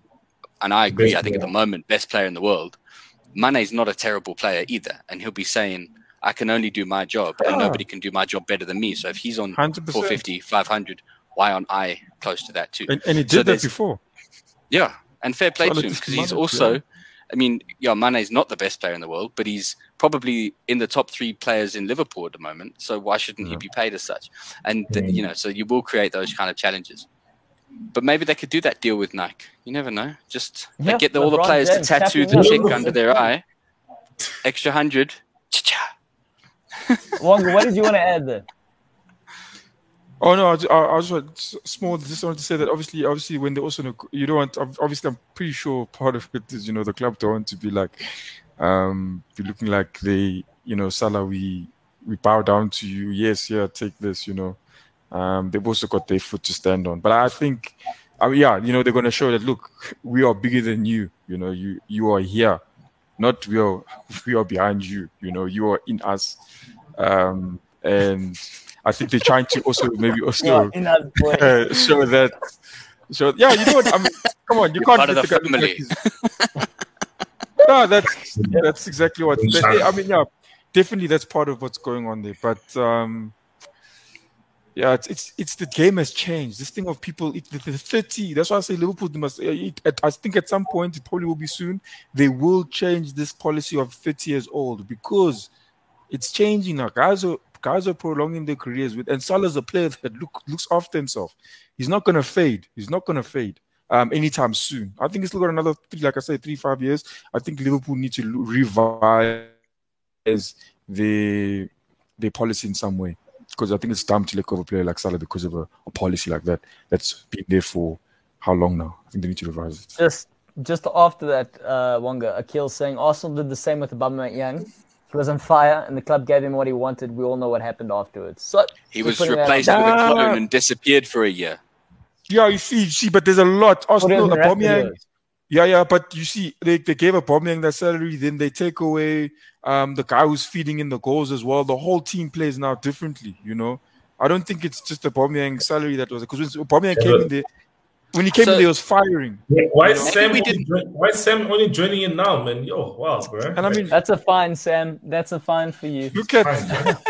and I agree, best I think player. at the moment best player in the world. Mane is not a terrible player either, and he'll be saying, "I can only do my job, and ah. nobody can do my job better than me." So if he's on 100%. 450, 500, why aren't I close to that too? And, and he did so that before. Yeah, and fair play to him because he's also. Yeah I mean, yeah, Mane is not the best player in the world, but he's probably in the top three players in Liverpool at the moment. So why shouldn't yeah. he be paid as such? And you know, so you will create those kind of challenges. But maybe they could do that deal with Nike. You never know. Just yeah, get the, all the players to tattoo the chick under their eye. Extra hundred. Wonga, what did you want to add there? Oh no, I, I, I just small. Just wanted to say that obviously, obviously, when they also you don't want. Obviously, I'm pretty sure part of it is you know the club don't want to be like, um, be looking like they you know Salah we we bow down to you. Yes, yeah, take this. You know, um, they've also got their foot to stand on. But I think, I mean, yeah, you know, they're going to show that look, we are bigger than you. You know, you you are here, not we are we are behind you. You know, you are in us, um, and I think they're trying to also maybe also yeah, uh, show that. So yeah, you know what? I mean, come on, you can't part of the family. No, that's that's exactly what. I mean, yeah, definitely that's part of what's going on there. But um, yeah, it's, it's it's the game has changed. This thing of people, it, the, the thirty. That's why I say Liverpool must. It, I think at some point, it probably will be soon. They will change this policy of thirty years old because it's changing now. Guys are guys are prolonging their careers with, and Salah's a player that look, looks after himself. He's not going to fade. He's not going to fade um, anytime soon. I think he's still got another three, like I said, three five years. I think Liverpool need to revise the their policy in some way because I think it's time to let go of a player like Salah because of a, a policy like that that's been there for how long now? I think they need to revise it. Just just after that, uh, Wonga, Akil saying Arsenal did the same with Aubameyang. He was on fire, and the club gave him what he wanted. We all know what happened afterwards. So he was replaced with a clone and disappeared for a year. Yeah, you see, you see, but there's a lot. Arsenal, Aubameyang. Yeah, yeah, but you see, they, they gave Aubameyang that salary, then they take away um, the guy who's feeding in the goals as well. The whole team plays now differently, you know. I don't think it's just Aubameyang salary that was because when Aubameyang yeah, came in there, when he came so, in, there was firing. Why is Sam? Only, why is Sam only joining in now, man? Yo, wow, bro. And I mean, that's a fine, Sam. That's a fine for you. Look at.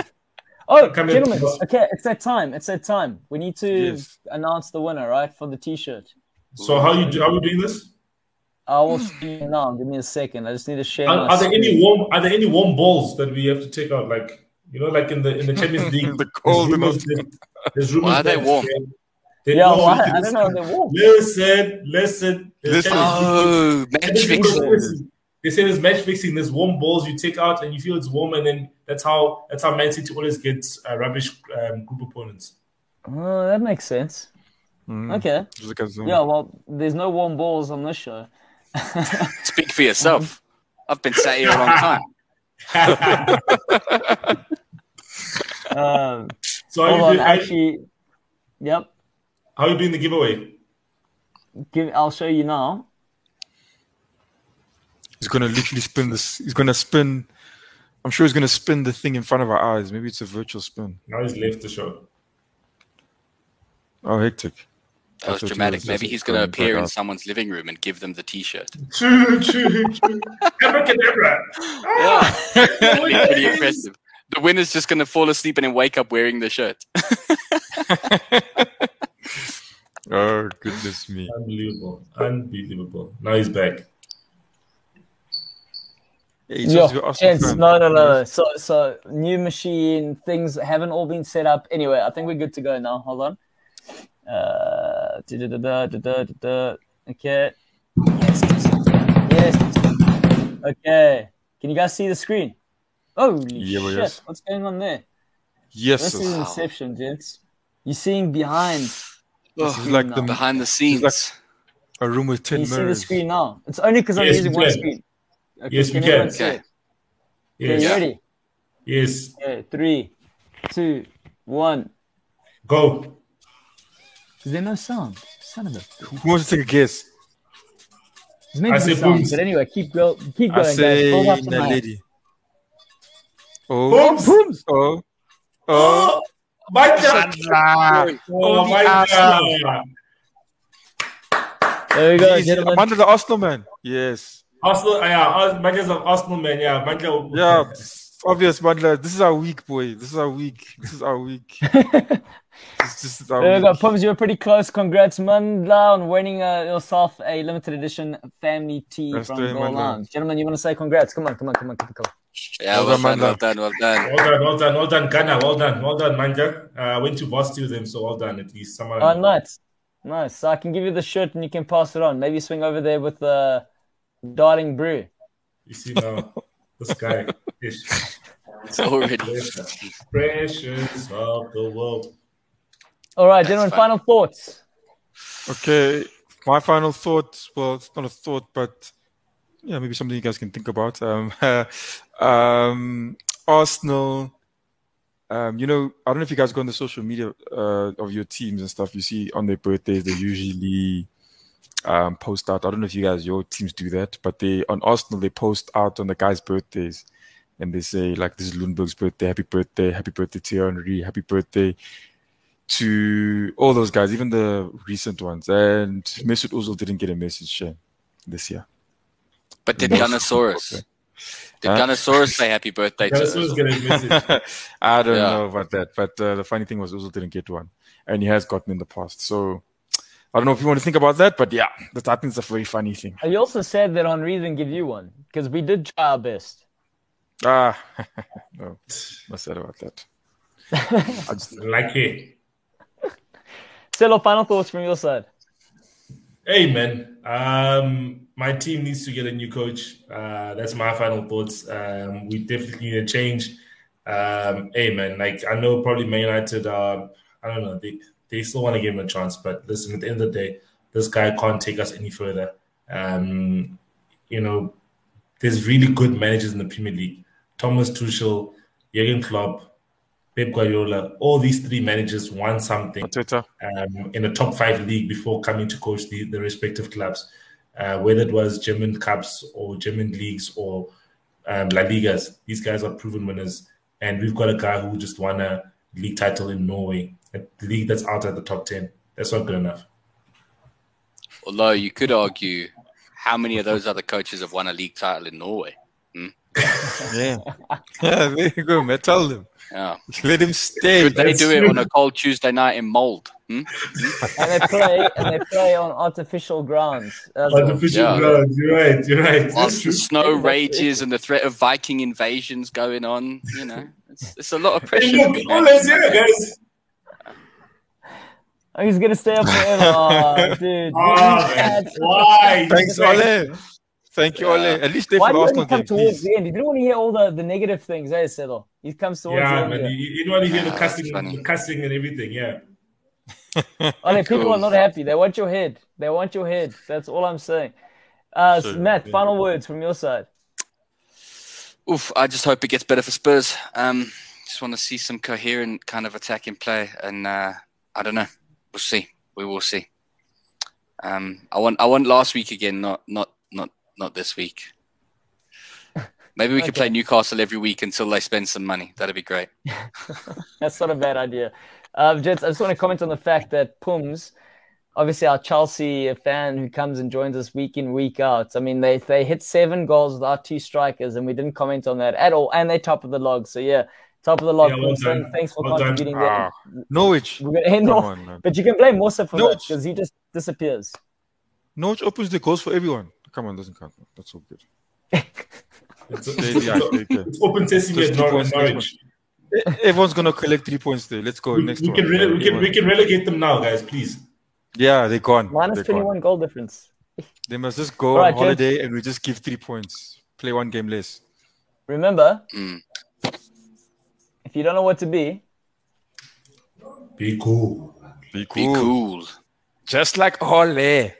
Fine, oh, gentlemen. Okay, it's that time. It's that time. We need to yes. announce the winner, right, for the T-shirt. So how you how are we doing this? I will see you now. Give me a second. I just need to share. Are, are there any warm? Are there any warm balls that we have to take out? Like you know, like in the in the Champions League, the cold. There's rumors, there's rumors Why are they warm? They yeah, well, I, I don't know. They won't. Listen, listen. listen. Oh, match fixing. They say there's match fixing. There's warm balls you take out and you feel it's warm, and then that's how that's how Man City always gets uh, rubbish um, group opponents. Oh, that makes sense. Mm. Okay. Yeah, well, there's no warm balls on this show. Speak for yourself. I've been sat here a long time. um, so hold on, actually, yep. How are you doing the giveaway? Give. I'll show you now. He's gonna literally spin this. He's gonna spin. I'm sure he's gonna spin the thing in front of our eyes. Maybe it's a virtual spin. Now he's left the show. Oh, hectic. That was dramatic. Maybe he's going to appear in someone's living room and give them the T-shirt. True, true, true. Abracadabra. yeah, ah! pretty, pretty impressive. The winner's just going to fall asleep and then wake up wearing the shirt. oh goodness me! Unbelievable, unbelievable. Now he's back. Yeah, gents, no, no, no. So, so new machine things haven't all been set up. Anyway, I think we're good to go now. Hold on. Uh, okay. Yes. Yes. Okay. Can you guys see the screen? Holy yeah, shit! Yes. What's going on there? Yes. This is Inception, gents. You're seeing behind. This is like now. the behind the scenes. Like a room with ten Can you mirrors. see the screen now? It's only because I'm using one screen. Okay, yes, can we can. Okay. Yes. Okay, you ready? Yes. Okay, three, two, one. Go. Is there no sound? Son of a. Who wants to take a guess? There's meant to be sound, but anyway, keep go, keep going, I say guys. Hold up lady. Oh, booms. booms. Oh, oh, oh, my God! Oh my God! There we go, gentlemen. Under the Arsenal man. Yes. Arsenal, yeah, Manchester of Arsenal man, yeah, Manchester. Yeah, obvious, but this is our week, boy. This is our week. This is our week. this, is our there week. Pums, you were pretty close. Congrats, Mandla, on winning uh, yourself a limited edition family tee That's from Goal Lounge. Gentlemen, you want to say congrats? Come on, come on, come on, come on. Yeah, well, well, done, well done, well done, well done, well done, well done, Ghana, well done, well done, Manja. Uh, I went to varsity with them, so well done at least. Someone. Oh, nice, nice. So I can give you the shirt and you can pass it on. Maybe swing over there with the. Uh, Darling Brew. You see now, this guy is it's already precious of the world. All right, gentlemen, final thoughts. Okay, my final thoughts. Well, it's not a thought, but yeah, maybe something you guys can think about. Um, um, Arsenal. Um, you know, I don't know if you guys go on the social media uh, of your teams and stuff. You see on their birthdays, they usually um, post out. I don't know if you guys, your teams do that, but they on Arsenal they post out on the guys' birthdays, and they say like this is Ljungberg's birthday, happy birthday, happy birthday to Henry, happy birthday to all those guys, even the recent ones. And Mesut Ozil didn't get a message uh, this year. But did Gunnosaurus? Did huh? Gunnosaurus say happy birthday to Ozil? I don't yeah. know about that, but uh, the funny thing was Ozil didn't get one, and he has gotten in the past. So I don't know if you want to think about that, but yeah, that I think it's a very funny thing. You also said that Henry didn't give you one because we did try our best. Ah, no, not said about that. I just like it. Still, final thoughts from your side. Hey man, um, my team needs to get a new coach. Uh, that's my final thoughts. Um, we definitely need a change. Um, hey man, like I know probably Man United. Uh, I don't know. They they still want to give him a chance. But listen, at the end of the day, this guy can't take us any further. Um, you know, there's really good managers in the Premier League. Thomas Tuchel, Jurgen Klopp, Pep Guardiola, all these three managers won something um, in a top five league before coming to coach the, the respective clubs, uh, whether it was German Cups or German leagues or um, La Ligas. These guys are proven winners. And we've got a guy who just won a league title in Norway a league that's out at the top 10. That's not good enough. Although you could argue how many of those other coaches have won a league title in Norway? Hmm? yeah. yeah, there you go, man. Tell them. Yeah. Let him stay. Could they do it on a cold Tuesday night in Molde? Hmm? and they play and they play on artificial grounds. Artificial well. grounds. You're right. You're right. Whilst the snow rages and the threat of Viking invasions going on, you know, it's, it's a lot of pressure. Hey, look, guys. He's gonna stay up forever. Oh, dude. Oh, why? Thanks, Ole. Thank you, Ole. At least they Why for Arsenal come towards the end? You didn't want to hear all the, the negative things, eh, Settle? He comes towards yeah, the end. Man, you, you don't want to hear the cussing, the cussing and everything. Yeah. Ole, people cool. are not happy. They want your head. They want your head. That's all I'm saying. Uh, sure. Matt, final words from your side. Oof, I just hope it gets better for Spurs. Um, just want to see some coherent kind of attacking play, and uh, I don't know we'll see. We will see. Um, I want I want last week again, not not not not this week. Maybe we okay. could play Newcastle every week until they spend some money. That'd be great. That's not a bad idea. Uh, I just want to comment on the fact that Pums, obviously our Chelsea fan who comes and joins us week in week out. I mean, they they hit seven goals with our two strikers, and we didn't comment on that at all. And they top of the log. So yeah, Top of the lot. Yeah, well Thanks for well contributing ah, Norwich. We're gonna end off, on, but you can blame Musa for Norwich. that because he just disappears. Norwich opens the goals for everyone. Come on, doesn't count. That's all good. it's, it's open sesame at Norwich. Everyone's gonna collect three points there. Let's go we, next we one. Can rele- we can we can relegate them now, guys. Please. Yeah, they're gone. Minus they're 21 gone. goal difference. They must just go right, on holiday and we just give three points. Play one game less. Remember, mm. If you don't know what to be, be cool. Be cool. Be cool. Just like Ole.